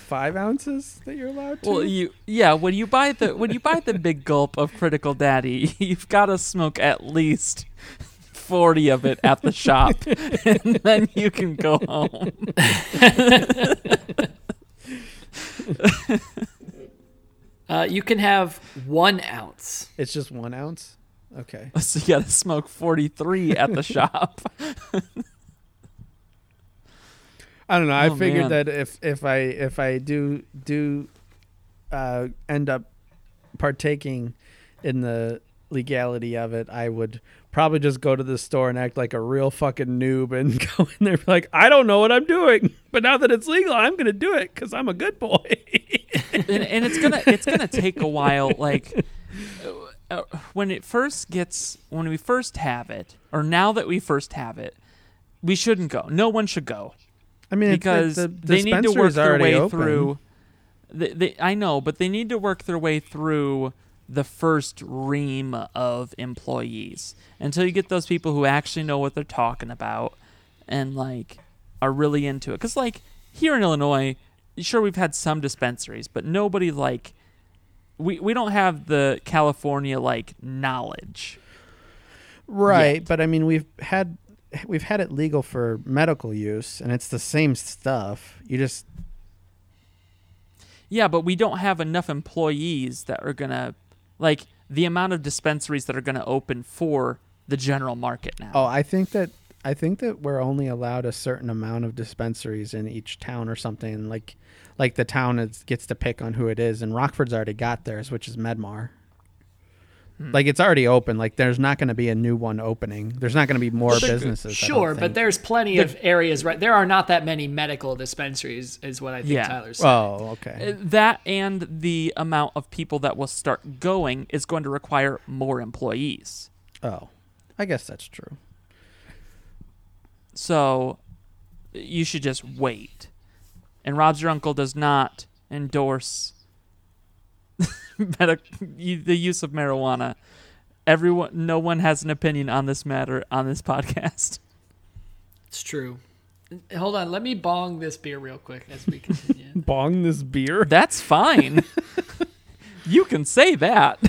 five ounces that you're allowed to. Well, you yeah, when you buy the when you buy the big gulp of critical daddy, you've got to smoke at least 40 of it at the shop and then you can go home. uh, you can have one ounce. it's just one ounce. Okay. So you got to smoke 43 at the shop. I don't know. I Oh, figured man. that if if I if I do do uh, end up partaking in the legality of it, I would probably just go to the store and act like a real fucking noob and go in there and be like, I don't know what I'm doing, but now that it's legal, I'm gonna do it because I'm a good boy. and, and it's gonna it's gonna take a while like uh, when it first gets when we first have it or now that we first have it we shouldn't go no one should go I mean, it's- because the, the they need to work their way open. through they, they, i know but they need to work their way through the first ream of employees until you get those people who actually know what they're talking about and like are really into it because like here in illinois sure we've had some dispensaries but nobody like we, we don't have the california like knowledge Right, yet. but I mean we've had we've had it legal for medical use and it's the same stuff. You just Yeah, but we don't have enough employees that are gonna like the amount of dispensaries that are gonna open for the general market now. Oh, I think that I think that we're only allowed a certain amount of dispensaries in each town or something. Like like the town is, gets to pick on who it is and Rockford's already got theirs, which is Medmar. Hmm. Like it's already open. Like there's not going to be a new one opening. There's not going to be more Well, businesses. Sure, but there's plenty of areas, right? There are not that many medical dispensaries, is what I think Yeah. Tyler's saying. Oh, okay. Uh, that and the amount of people that will start going is going to require more employees. Oh, I guess that's true. So you should just wait. And Rob's your uncle does not endorse medic- the use of marijuana. Everyone, no one has an opinion on this matter on this podcast. It's true. Hold on, let me bong this beer real quick as we continue. Bong this beer. That's fine. you can say that.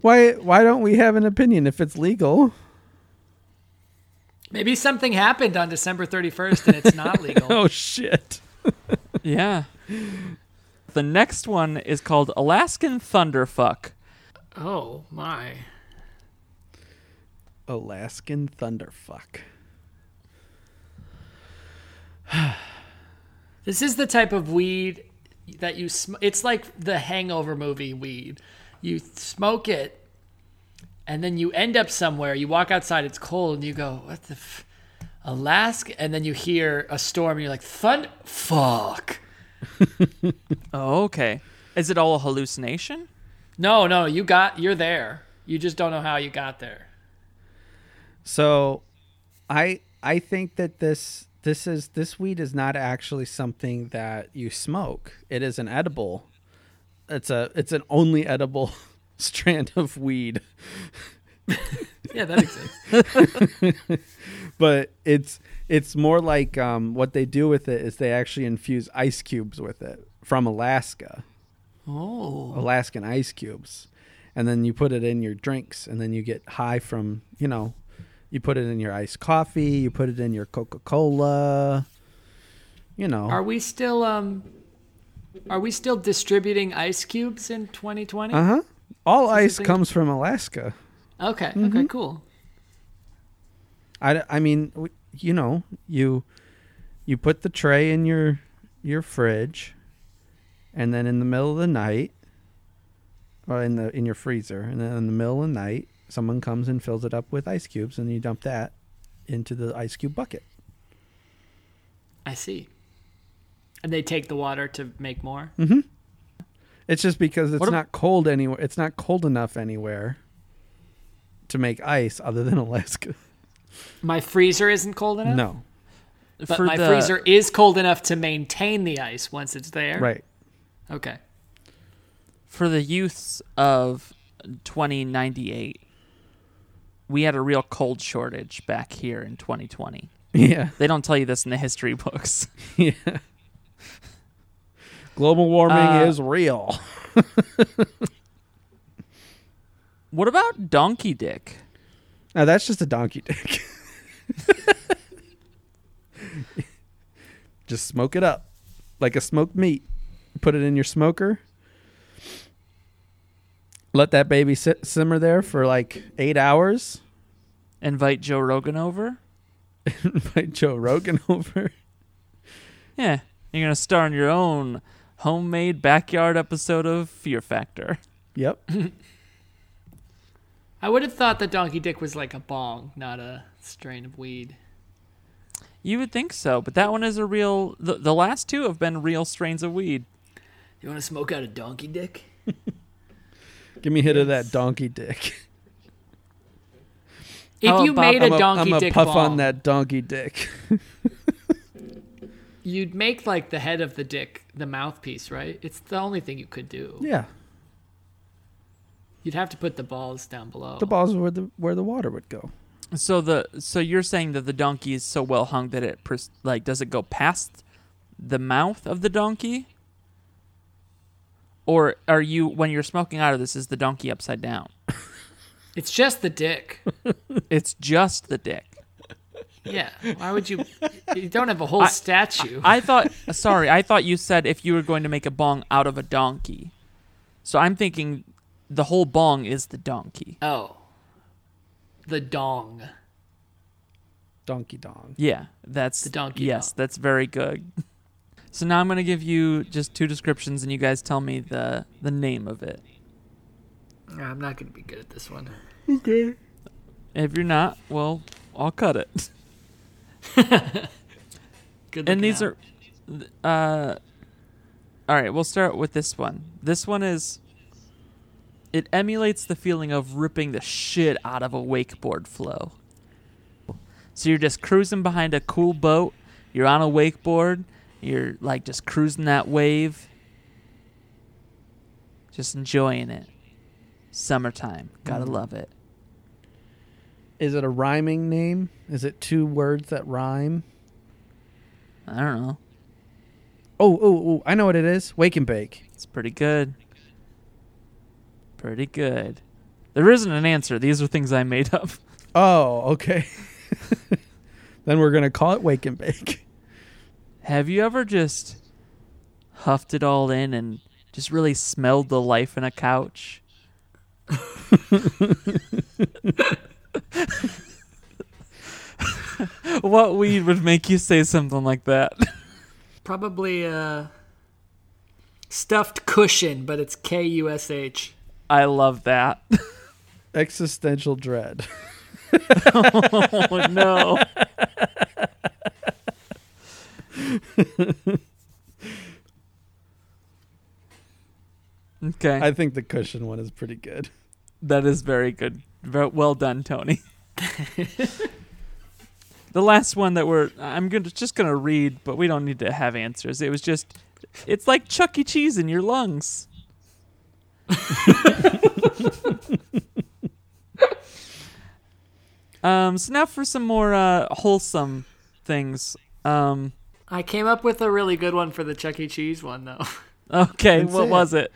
Why why don't we have an opinion if it's legal? Maybe something happened on December 31st and it's not legal. Oh shit. Yeah. The next one is called Alaskan Thunderfuck. Oh my. Alaskan Thunderfuck. This is the type of weed that you sm- it's like the hangover movie weed. You smoke it and then you end up somewhere. You walk outside, it's cold and you go, "What the f- Alaska?" And then you hear a storm and you're like, "Thund fuck." Oh, okay. Is it all a hallucination? No, no, you got you're there. You just don't know how you got there. So, I I think that this this is this weed is not actually something that you smoke. It is an edible. It's a it's an only edible strand of weed, Yeah, that exists. but it's it's more like um, what they do with it is they actually infuse ice cubes with it from Alaska. oh. Alaskan ice cubes. and then you put it in your drinks, and then you get high from you know, you put it in your iced coffee, you put it in your Coca Cola. You know, Are we still um are we still distributing ice cubes in 2020? uh huh. All ice comes from Alaska. Okay. Mm-hmm. Okay, cool. I, I mean, you know, you you put the tray in your your fridge, and then in the middle of the night, or in the in your freezer, and then in the middle of the night, someone comes and fills it up with ice cubes, and you dump that into the ice cube bucket. I see. And they take the water to make more? Mm-hmm. It's just because it's What ab- not cold anywhere. It's not cold enough anywhere to make ice other than Alaska. My freezer isn't cold enough? No, But For my the- freezer is cold enough to maintain the ice once it's there. right? Okay. for the youths of 2098, we had a real cold shortage back here in 2020. Yeah, They don't tell you this in the history books. yeah. Global warming Uh, is real. What about donkey dick? Now that's just a donkey dick. just smoke it up like a smoked meat. Put it in your smoker. Let that baby sit simmer there for like eight hours. Invite Joe Rogan over? Invite Joe Rogan over. Yeah, you're gonna star in your own homemade backyard episode of Fear Factor. Yep. I would have thought that donkey dick was like a bong, not a strain of weed. You would think so, but that one is a real. The, the last two have been real strains of weed. You want to smoke out a donkey dick? Give me a hit of that donkey dick. If How you about- made a I'm a- donkey I'm a dick puff bong, on that donkey dick. you'd make like the head of the dick the mouthpiece, right? It's the only thing you could do. yeah. You'd have to put the balls down below. The balls are where the where the water would go. So the so you're saying that the donkey is so well hung that it pers- like does it go past the mouth of the donkey? Or are you when you're smoking out of this is the donkey upside down? It's just the dick. It's just the dick. Yeah. Why would you? You don't have a whole statue. I thought sorry, I thought you said if you were going to make a bong out of a donkey. So I'm thinking the whole bong is the donkey. oh. The dong. Donkey dong. Yeah, that's The donkey Yes, dong. that's very good. So now I'm going to give you just two descriptions and you guys tell me the the name of it. I'm not going to be good at this one. Okay. If you're not, well, I'll cut it. Good and these out. are uh All right, we'll start with this one. This one is it emulates the feeling of ripping the shit out of a wakeboard flow. So you're just cruising behind a cool boat, you're on a wakeboard, you're like just cruising that wave, just enjoying it. Summertime, gotta mm-hmm. love it. Is it a rhyming name? Is it two words that rhyme? I don't know. Oh, oh, oh! I know what it is. Wake and bake. It's pretty good. Pretty good. There isn't an answer. These are things I made up. Oh, okay. then we're gonna call it wake and bake. Have you ever just huffed it all in and just really smelled the life in a couch? what weed would make you say something like that? Probably a stuffed cushion, but it's K U S H. I love that. Existential dread. oh no. okay. I think the cushion one is pretty good. That is very good. Well done, Tony. the last one that we're I'm gonna just gonna read, but we don't need to have answers. It was just it's like Chuck E. Cheese in your lungs. um so now for some more uh wholesome things. Um I came up with a really good one for the Chuck E. Cheese one, though. okay, That's what it. was it?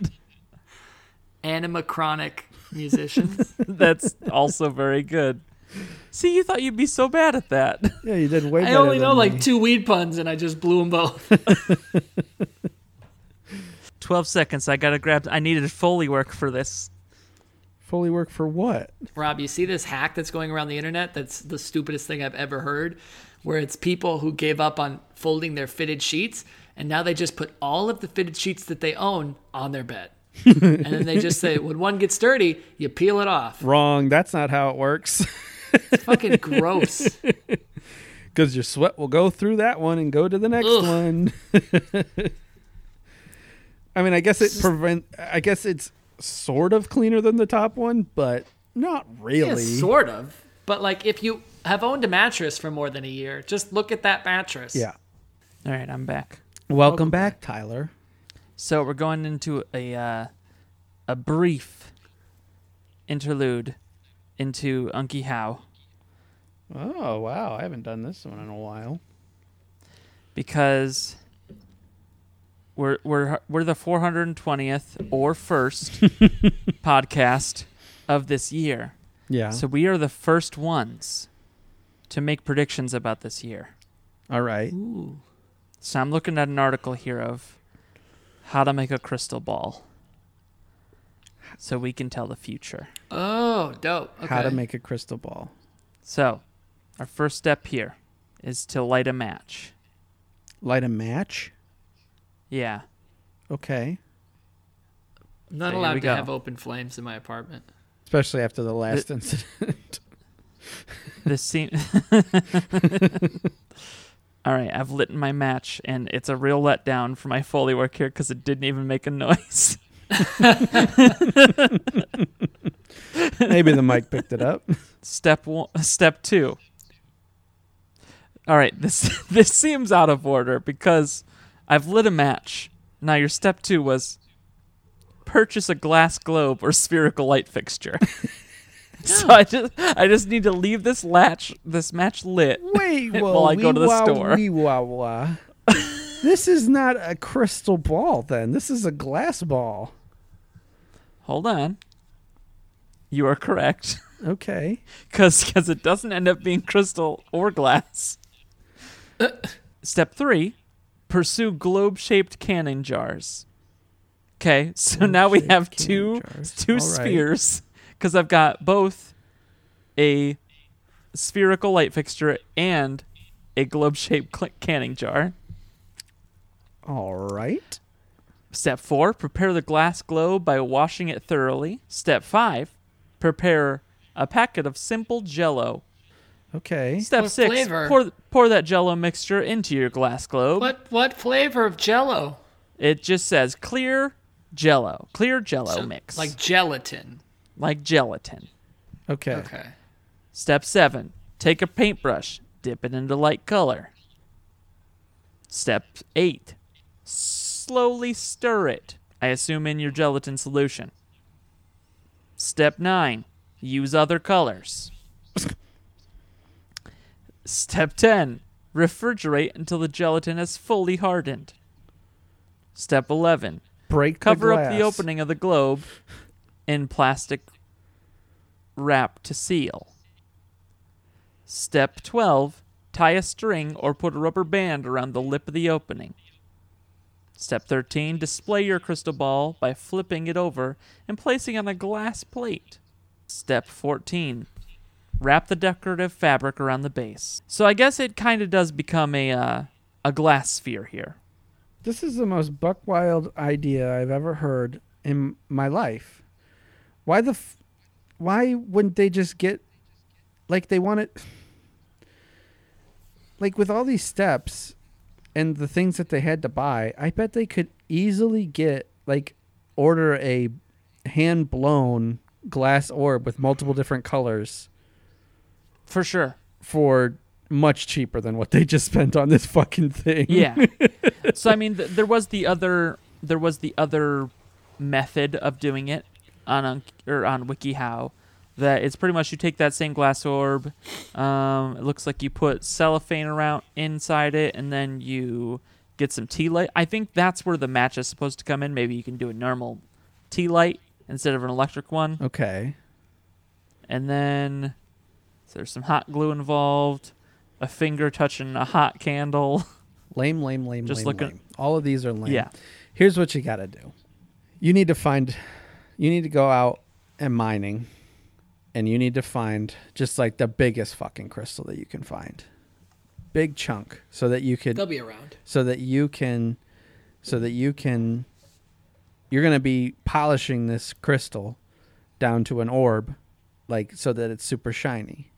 Animachronic musicians. That's also very good. See, you thought you'd be so bad at that. Yeah, you did way I better. only know than like two weed puns, and I just blew them both. 12 seconds. I gotta grab. I needed Foley work for this. Foley work for what? Rob, you see this hack that's going around the internet? That's the stupidest thing I've ever heard. Where it's people who gave up on folding their fitted sheets, and now they just put all of the fitted sheets that they own on their bed. and then they just say, when one gets dirty, you peel it off. Wrong. That's not how it works. It's fucking gross. Because your sweat will go through that one and go to the next Ugh. one. I mean, I guess it prevent. I guess it's sort of cleaner than the top one, but not Yeah, really. sort of. But like, if you have owned a mattress for more than a year, just look at that mattress. yeah. All right, I'm back. Welcome, back, Tyler. So we're going into a uh, a brief interlude into Unky How Oh wow, I haven't done this one in a while. because we're we're we're the 420th or first podcast of this year. Yeah. So we are the first ones to make predictions about this year. All right. Ooh. So I'm looking at an article here of how to make a crystal ball. So we can tell the future. Oh, dope. Okay. How to make a crystal ball? So, our first step here is to light a match. Light a match. Yeah. Okay. I'm not There allowed we to go. have open flames in my apartment. Especially after the last incident. This seems. All right, I've lit my match, and it's a real letdown for my Foley work here because it didn't even make a noise. Maybe the mic picked it up. Step one, step two. All right, this this seems out of order because I've lit a match. Now your step two was purchase a glass globe or spherical light fixture. so I just I just need to leave this latch this match lit. Wait, While I go to the store. wee-wah, wah. this is not a crystal ball. Then this is a glass ball. Hold on. You are correct Okay. Cuz because it doesn't end up being crystal or glass. Step three: pursue globe-shaped canning jars. Okay, so now we have two jars. two All right. spheres because I've got both a spherical light fixture and a globe-shaped cl- canning jar. All right. Step four, prepare the glass globe by washing it thoroughly. Step five, prepare a packet of simple jello. Okay. Step What six, flavor? pour pour that jello mixture into your glass globe. What what flavor of Jello? It just says clear jello, clear jello So, mix, like gelatin. like gelatin. Okay. Okay. Step seven, take a paintbrush, dip it into light color. Step eight, slowly stir it. I assume in your gelatin solution. Step nine, use other colors. Step 10, refrigerate until the gelatin has fully hardened. Step 11, Break cover the up the opening of the globe in plastic wrap to seal. Step 12 Tie a string or put a rubber band around the lip of the opening. Step 13 Display your crystal ball by flipping it over and placing it on a glass plate. Step 14 Wrap the decorative fabric around the base. So I guess it kind of does become a uh, a glass sphere here. This is the most buck wild idea I've ever heard in my life. Why the f- why wouldn't they just get like they want it like with all these steps and the things that they had to buy, I bet they could easily get like order a hand blown glass orb with multiple different colors For sure. for much cheaper than what they just spent on this fucking thing. Yeah. so I mean, th- there was the other there was the other method of doing it on on or on WikiHow. That it's pretty much you take that same glass orb. Um, it looks like you put cellophane around inside it, and then you get some tea light. I think that's where the match is supposed to come in. Maybe you can do a normal tea light instead of an electric one. Okay. And then so there's some hot glue involved, a finger touching a hot candle. Lame, lame, lame, lame. Just lame, looking- lame. All of these are lame. Yeah. Here's what you got to do. You need to find you need to go out and mining and you need to find just like the biggest fucking crystal that you can find. Big chunk so that you could They'll be around. so that you can so that you can you're going to be polishing this crystal down to an orb like so that it's super shiny.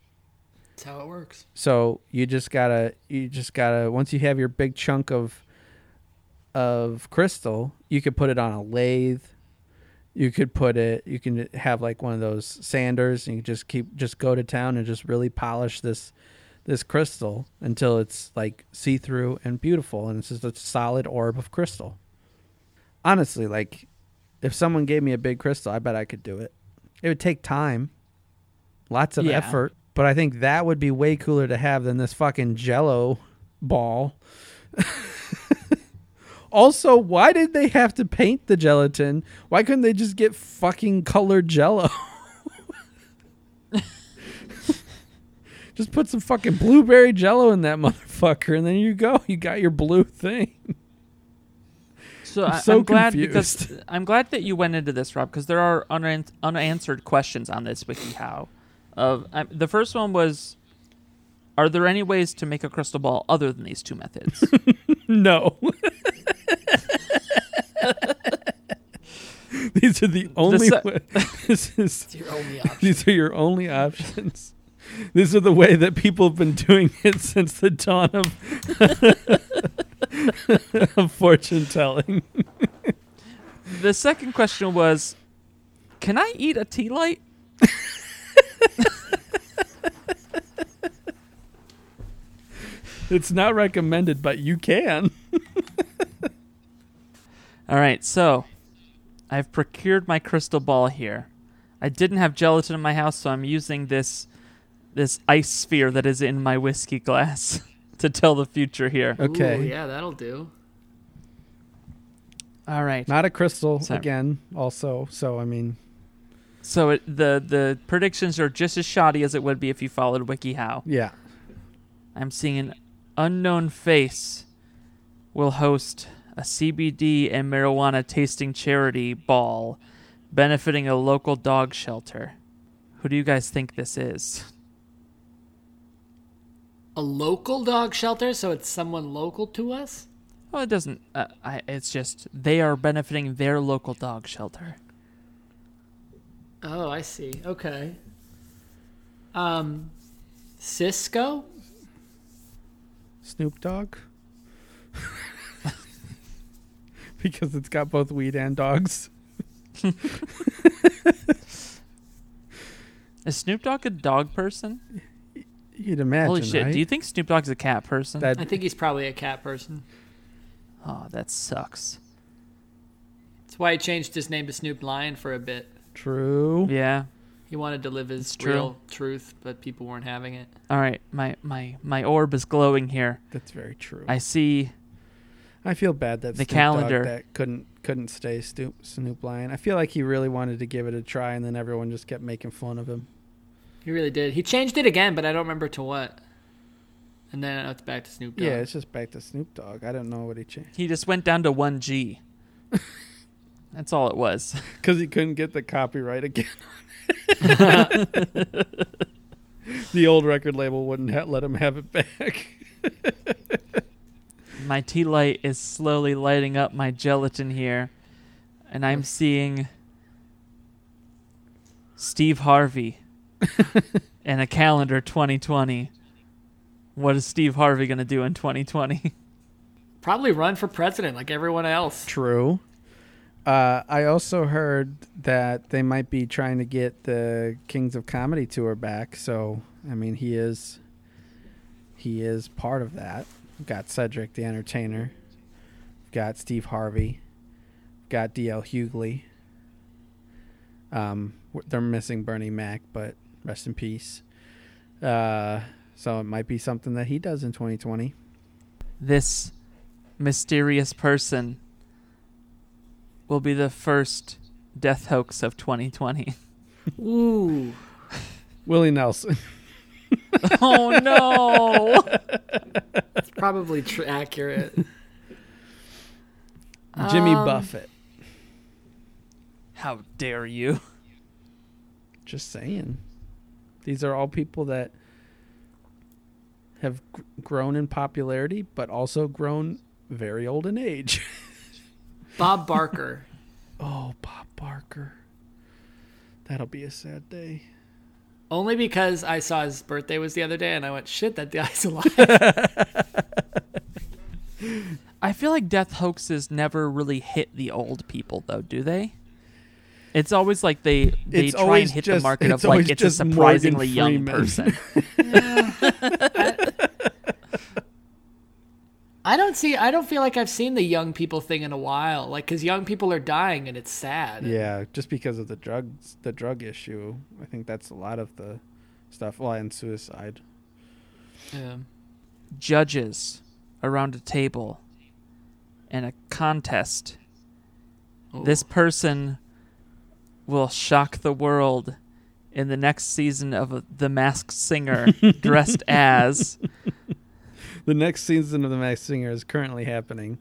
That's how it works. So you just gotta you just gotta once you have your big chunk of of crystal, you could put it on a lathe. You could put it you can have like one of those sanders and you just keep just go to town and just really polish this this crystal until it's like see through and beautiful and it's just a solid orb of crystal. Honestly, like if someone gave me a big crystal, I bet I could do it. It would take time, lots of Yeah. effort, but I think that would be way cooler to have than this fucking jello ball. also, why did they have to paint the gelatin? Why couldn't they just get fucking colored jello? just put some fucking blueberry jello in that motherfucker and then you go. You got your blue thing. So I'm so I'm glad because I'm glad that you went into this, Rob, because there are unan- unanswered questions on this WikiHow. Of the first one was, are there any ways to make a crystal ball other than these two methods? No. These are the only se- wa- this is your only option. These are your only options. These are the way that people have been doing it since the dawn of, of fortune telling. the second question was, can I eat a tea light? It's not recommended, but you can. All right, so I've procured my crystal ball here. I didn't have gelatin in my house, so I'm using this this ice sphere that is in my whiskey glass to tell the future here. Okay. Ooh, yeah, that'll do. All right. Not a crystal Sorry. again, also. So, I mean, So it, the the predictions are just as shoddy as it would be if you followed WikiHow. yeah. I'm seeing an unknown face will host a CBD and marijuana tasting charity ball benefiting a local dog shelter. Who do you guys think this is? A local dog shelter, so it's someone local to us. Well, it doesn't. Uh, I, it's just they are benefiting their local dog shelter. Oh, I see. Okay. Um, Cisco. Snoop Dogg. because it's got both weed and dogs. Is Snoop Dogg a dog person? You'd imagine. Holy shit! right? Do you think Snoop Dogg's a cat person? that I think he's probably a cat person. oh, that sucks. That's why he changed his name to Snoop Lion for a bit. True? Yeah. He wanted to live his true. real truth, but people weren't having it. All right. My my my orb is glowing here. That's very true. I see I feel bad that The Snoop calendar. Dogg that couldn't couldn't stay Snoop Snoop Lion. I feel like he really wanted to give it a try, and then everyone just kept making fun of him. He really did. He changed it again, but I don't remember to what. And then uh, it's back to Snoop Dogg. Yeah, it's just back to Snoop Dogg. I don't know what he changed he just went down to one G. That's all it was. because he couldn't get the copyright again. the old record label wouldn't ha- let him have it back. My tea light is slowly lighting up my gelatin here, and I'm seeing Steve Harvey and a calendar 2020. What is Steve Harvey going to do in 2020? Probably run for president like everyone else. True. Uh, I also heard that they might be trying to get the Kings of Comedy tour back. So, I mean, he is he is part of that. Got Cedric the Entertainer. Got Steve Harvey. Got DL Hughley. Um, they're missing Bernie Mac, but rest in peace. Uh, so it might be something that he does in 2020. this mysterious person will be the first death hoax of 2020. Ooh. Willie Nelson. oh no! It's probably tr- accurate. Jimmy Um, Buffett. How dare you? Just saying. These are all people that have gr- grown in popularity, but also grown very old in age. Bob Barker. oh, Bob Barker. That'll be a sad day. Only because I saw his birthday was the other day and I went, shit, that guy's alive. I feel like death hoaxes never really hit the old people, though, do they? It's always like they they It's try and hit just- the market of like it's a surprisingly young Freeman. person. I don't see, I don't feel like I've seen the young people thing in a while. Like, because young people are dying and it's sad. Yeah, just because of the drugs, the drug issue. I think that's a lot of the stuff. Well, and suicide. Yeah. Judges around a table in a contest. This person will shock the world in the next season of The Masked Singer, dressed as The next season of The Masked Singer is currently happening.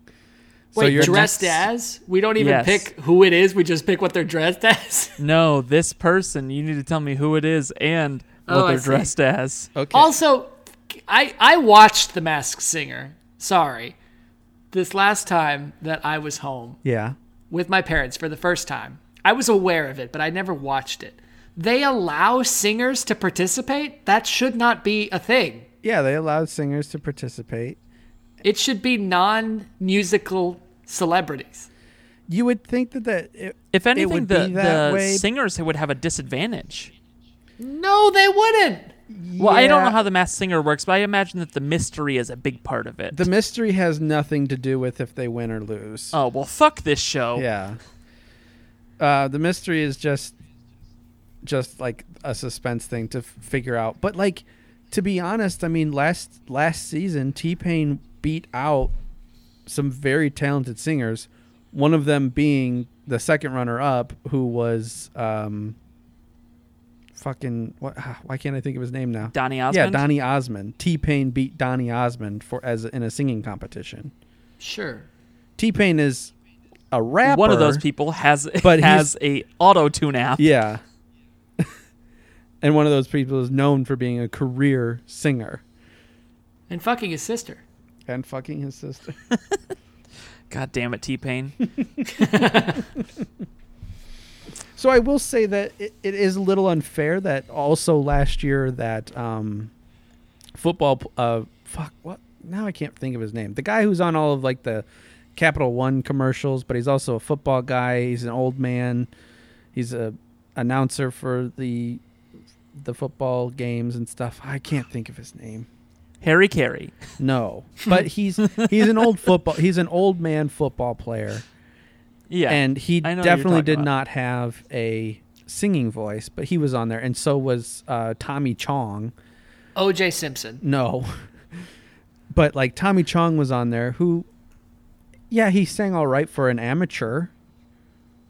So Wait, you're dressed next- as? We don't even Yes. pick who it is. We just pick what they're dressed as. no, this person. You need to tell me who it is and what Oh, I they're dressed as. okay. Also, I I watched The Masked Singer. Sorry, this last time that I was home yeah. with my parents for the first time, I was aware of it, but I never watched it. They allow singers to participate. That should not be a thing. Yeah, they allowed singers to participate. It should be non-musical celebrities. You would think that that it, If it anything, would the, be that the way. singers would have a disadvantage. No, they wouldn't. Well, I don't know how the masked singer works, but I imagine that the mystery is a big part of it. the mystery has nothing to do with if they win or lose. oh well, fuck this show. Yeah. Uh, the mystery is just just like a suspense thing to f- figure out. But like to be honest, I mean last last season T Pain beat out some very talented singers. One of them being the second runner up, who was um, fucking what? Why can't I think of his name now? Donny Osmond. Yeah, Osmond. Donny Osmond. T Pain beat Donny Osmond for as in a singing competition. Sure. T Pain is a rapper. One of those people has But has a auto tune app. Yeah. And one of those people is known for being a career singer And fucking his sister. and fucking his sister. God damn it, T Pain. so I will say that it, it is a little unfair that also last year that um, football uh fuck what now I can't think of his name. The guy who's on all of like the Capital One commercials, but he's also a football guy. He's an old man. He's a announcer for the the football games and stuff. I can't think of his name. Harry Caray. No, but he's he's an old football. He's an old man football player, Yeah. and he I know who you're definitely did about. not have a singing voice. But he was on there, and so was uh, Tommy Chong. O.J. Simpson. No, but like Tommy Chong was on there, who, yeah, he sang all right for an amateur,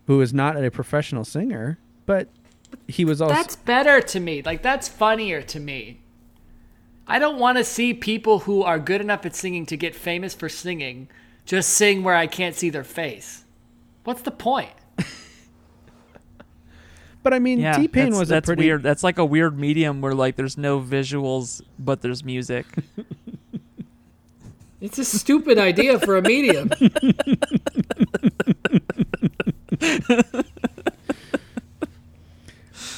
who is not a professional singer, but he was also That's better to me. Like that's funnier to me. I don't want to see people who are good enough at singing to get famous for singing just sing where I can't see their face. What's the point? But I mean, Yeah, T Pain that's, was that's a pretty weird. That's like a weird medium where like there's no visuals but there's music. It's a stupid idea for a medium.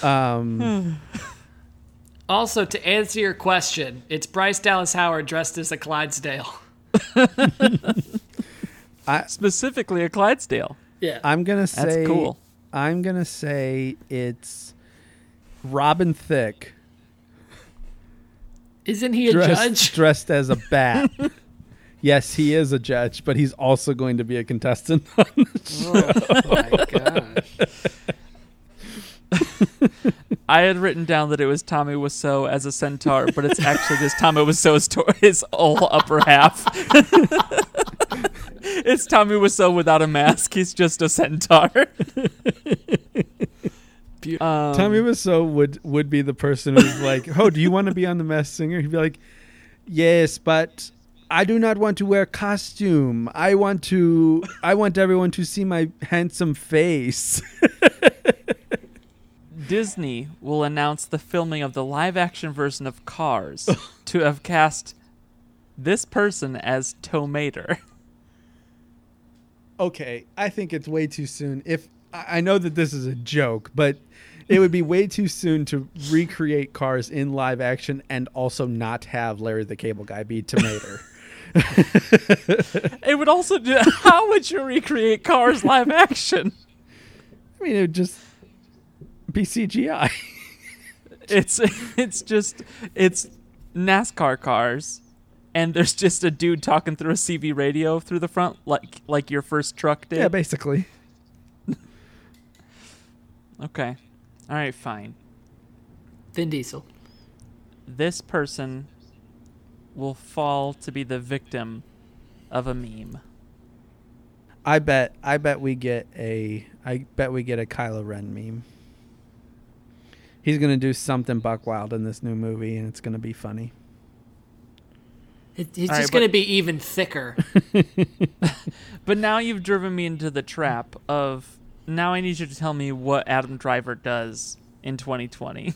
Um, also, to answer your question, it's Bryce Dallas Howard dressed as a Clydesdale. Specifically a Clydesdale. Yeah. I'm gonna say That's cool. I'm gonna say it's Robin Thicke Isn't he a dressed, judge? dressed as a bat. yes, he is a judge, but he's also going to be a contestant. on the Oh my gosh. I had written down that it was Tommy Wiseau as a centaur, but it's actually just Tommy Wiseau's to- his whole upper half. it's Tommy Wiseau without a mask. He's just a centaur. Um, Tommy Wiseau would would be the person who's like, "Oh, do you want to be on the Masked Singer?" He'd be like, "Yes, but I do not want to wear costume. I want to. I want everyone to see my handsome face." Disney will announce the filming of the live action version of Cars to have cast this person as Tow Mater. okay, I think it's way too soon. If I know that this is a joke, but it would be way too soon to recreate Cars in live action and also not have Larry the Cable Guy be Tow Mater. It would also do. How would you recreate Cars live action? I mean, it would just be CGI. It's it's just it's NASCAR cars, and there's just a dude talking through a CB radio through the front, like like your first truck did. yeah, basically. okay, all right, fine. Vin Diesel. This person will fall to be the victim of a meme. I bet. I bet we get a. I bet we get a Kylo Ren meme. He's gonna do something buck wild in this new movie, and it's gonna be funny. It, he's All right, just going to but- be even thicker. But now you've driven me into the trap of now I need you to tell me what Adam Driver does in 2020.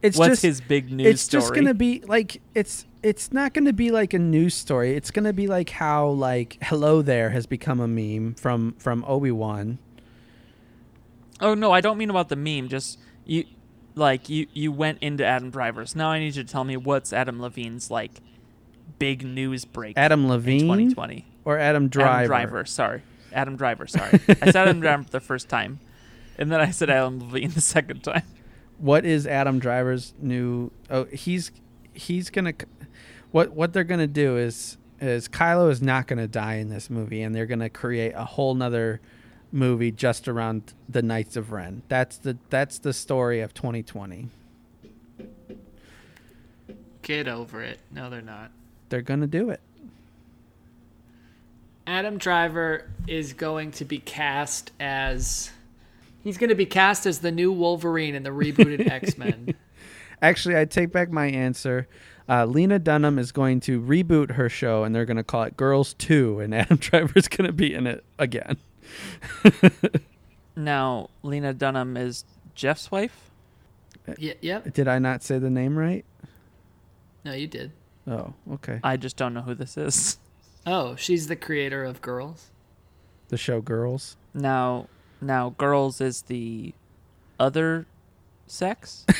It's What's just his big news it's story? just gonna be like it's it's not gonna be like a news story. It's gonna be like how like Hello There has become a meme from from Obi Wan. Oh no, I don't mean about the meme. Just you, like you you went into Adam Driver's. Now I need you to tell me what's Adam Levine's like big news break Adam Levine 2020. or Adam Driver. Adam Driver, sorry, Adam Driver, sorry. I said Adam Driver the first time, and then I said Adam Levine the second time. What is Adam Driver's new? Oh, he's he's gonna. What what they're gonna do is is Kylo is not gonna die in this movie, and they're gonna create a whole nother movie just around the Knights of Ren. That's the that's the story of 2020. Get over it. No, they're not. They're gonna do it. Adam Driver is going to be cast as. He's going to be cast as the new Wolverine in the rebooted X Men. Actually, I take back my answer. Uh, Lena Dunham is going to reboot her show, and they're going to call it Girls Two, and Adam Driver's going to be in it again. Now Lena Dunham is Jeff's wife. y- yep. Uh, did I not say the name right? No, you did. Oh, okay. I just don't know who this is. Oh, she's the creator of Girls. The show Girls. Now, now, girls is the other sex.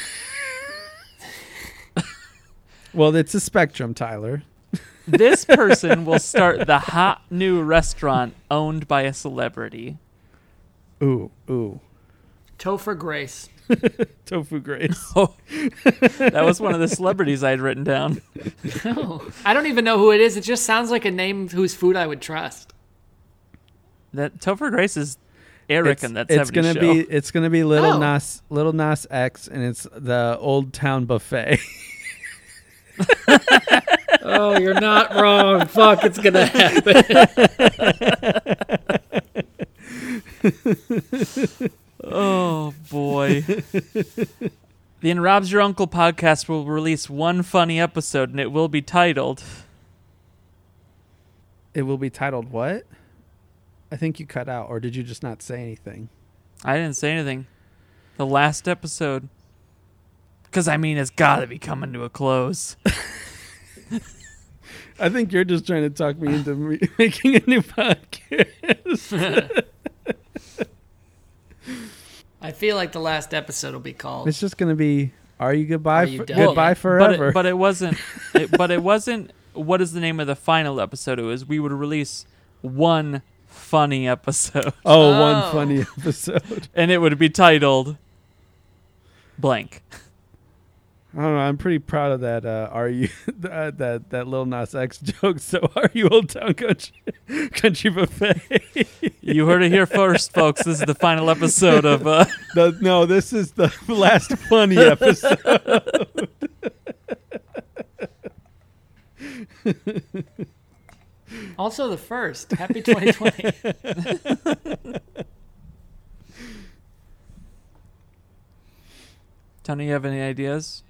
Well, it's a spectrum, Tyler. This person will start the hot new restaurant owned by a celebrity. Ooh, ooh. Topher Grace. Tofu Grace. Oh, that was one of the celebrities I had written down. Oh, I don't even know who it is. It just sounds like a name whose food I would trust. That Topher Grace is Eric it's, in that it's gonna show. be it's gonna be Little Oh. Nas Lil Nas X, and it's the Old Town Buffet. Oh, you're not wrong. Fuck, it's gonna happen. Oh boy. the And Rob's Your Uncle podcast will release one funny episode and it will be titled it will be titled what? I think you cut out, or did you just not say anything? I didn't say anything. The last episode. Cause I mean it's gotta be coming to a close. I think you're just trying to talk me into me making a new podcast. I feel like the last episode will be called. It's just gonna be "Are you goodbye? Are you for- done goodbye forever." But it, but it wasn't it, but it wasn't what is the name of the final episode? It was we would release one funny episode. oh, Oh. one oh. funny episode. And it would be titled blank. I don't know. I'm pretty proud of that. Uh, are you that that that Lil Nas X joke? So are you Old Town Country Country Buffet? You heard it here first, folks. This is the final episode of uh the, no, this is the last funny episode. also the first. Happy 2020. Tony, you have any ideas?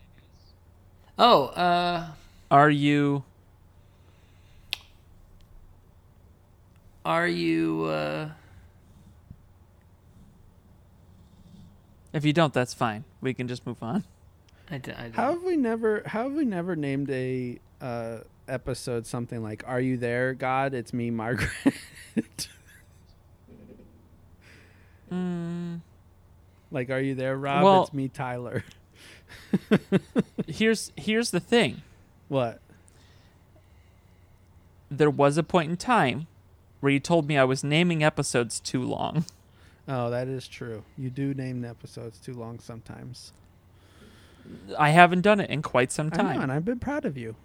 Oh, uh, Are you are you? Uh, If you don't, that's fine. We can just move on. I, d- I don't- How have we never? How have we never named a uh, episode something like "Are you there, God? It's me, Margaret." Mm, like, "Are you there, Rob? Well- it's me, Tyler." here's here's the thing. What? There was a point in time where you told me I was naming episodes too long. Oh, that is true. You do name the episodes too long sometimes. I haven't done it in quite some I know, time. and I've been proud of you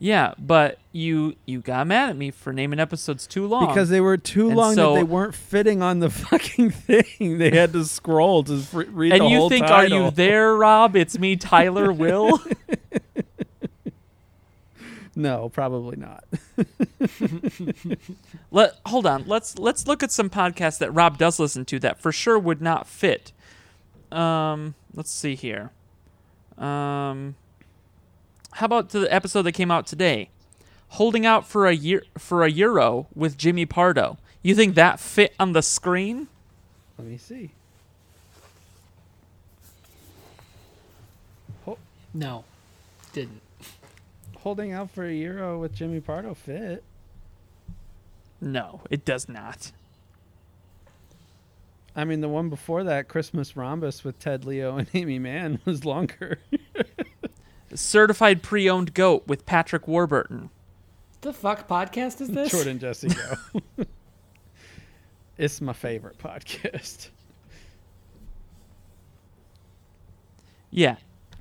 Yeah, but you you got mad at me for naming episodes too long because they were too And long so- that they weren't fitting on the fucking thing. They had to scroll to read and you think title. are you there, Rob? It's me, Tyler Will. No, probably not. Let hold on. Let's let's look at some podcasts that Rob does listen to that for sure would not fit. Um, let's see here. Um, how about the episode that came out today? Holding out for a year for a euro with Jimmy Pardo. You think that fit on the screen? Let me see. no, didn't. Holding out for a euro with Jimmy Pardo fit. No, it does not. I mean, the one before that, Christmas Rhombus with Ted Leo and Aimee Mann, was longer. Certified pre-owned goat with Patrick Warburton. The fuck podcast is this? Jordan Jesse Go. it's my favorite podcast. Yeah.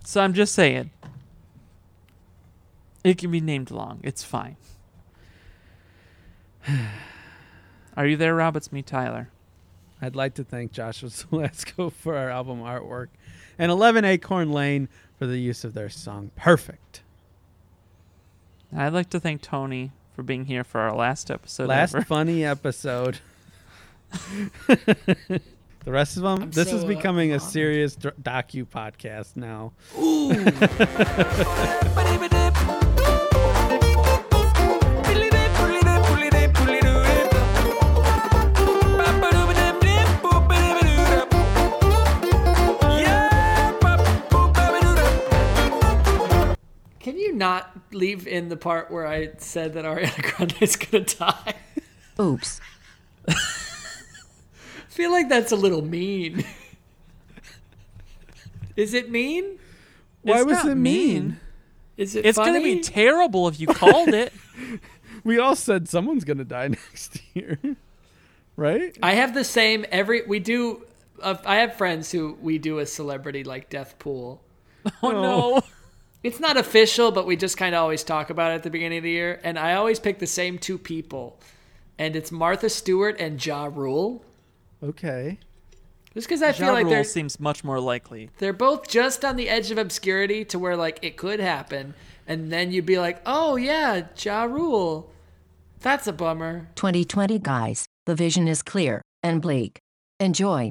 So I'm just saying. It can be named long. It's fine. Are you there, Rob? It's me, Tyler. I'd like to thank Joshua Selasco for our album artwork and 11 Acorn Lane for the use of their song Perfect. I'd like to thank Tony for being here for our last episode Last ever. funny episode. the rest of them, I'm this is so, uh, becoming a serious docu podcast now. you not leave in the part where I said that Ariana Grande is gonna die? Oops. I feel like that's a little mean. Is it mean? Why It's was not it mean? Is it It's funny? going to be terrible if you called it. We all said someone's going to die next year. right? I have the same every we do. Uh, I have friends who we do a celebrity like death pool. oh, no. It's not official, but we just kind of always talk about it at the beginning of the year. And I always pick the same two people, and it's Martha Stewart and Ja Rule. Okay. Just because I Ja feel like Rule seems much more likely. they're both just on the edge of obscurity to where like it could happen, and then you'd be like, oh yeah, Ja Rule. That's a bummer. 2020 guys, the vision is clear and bleak. Enjoy.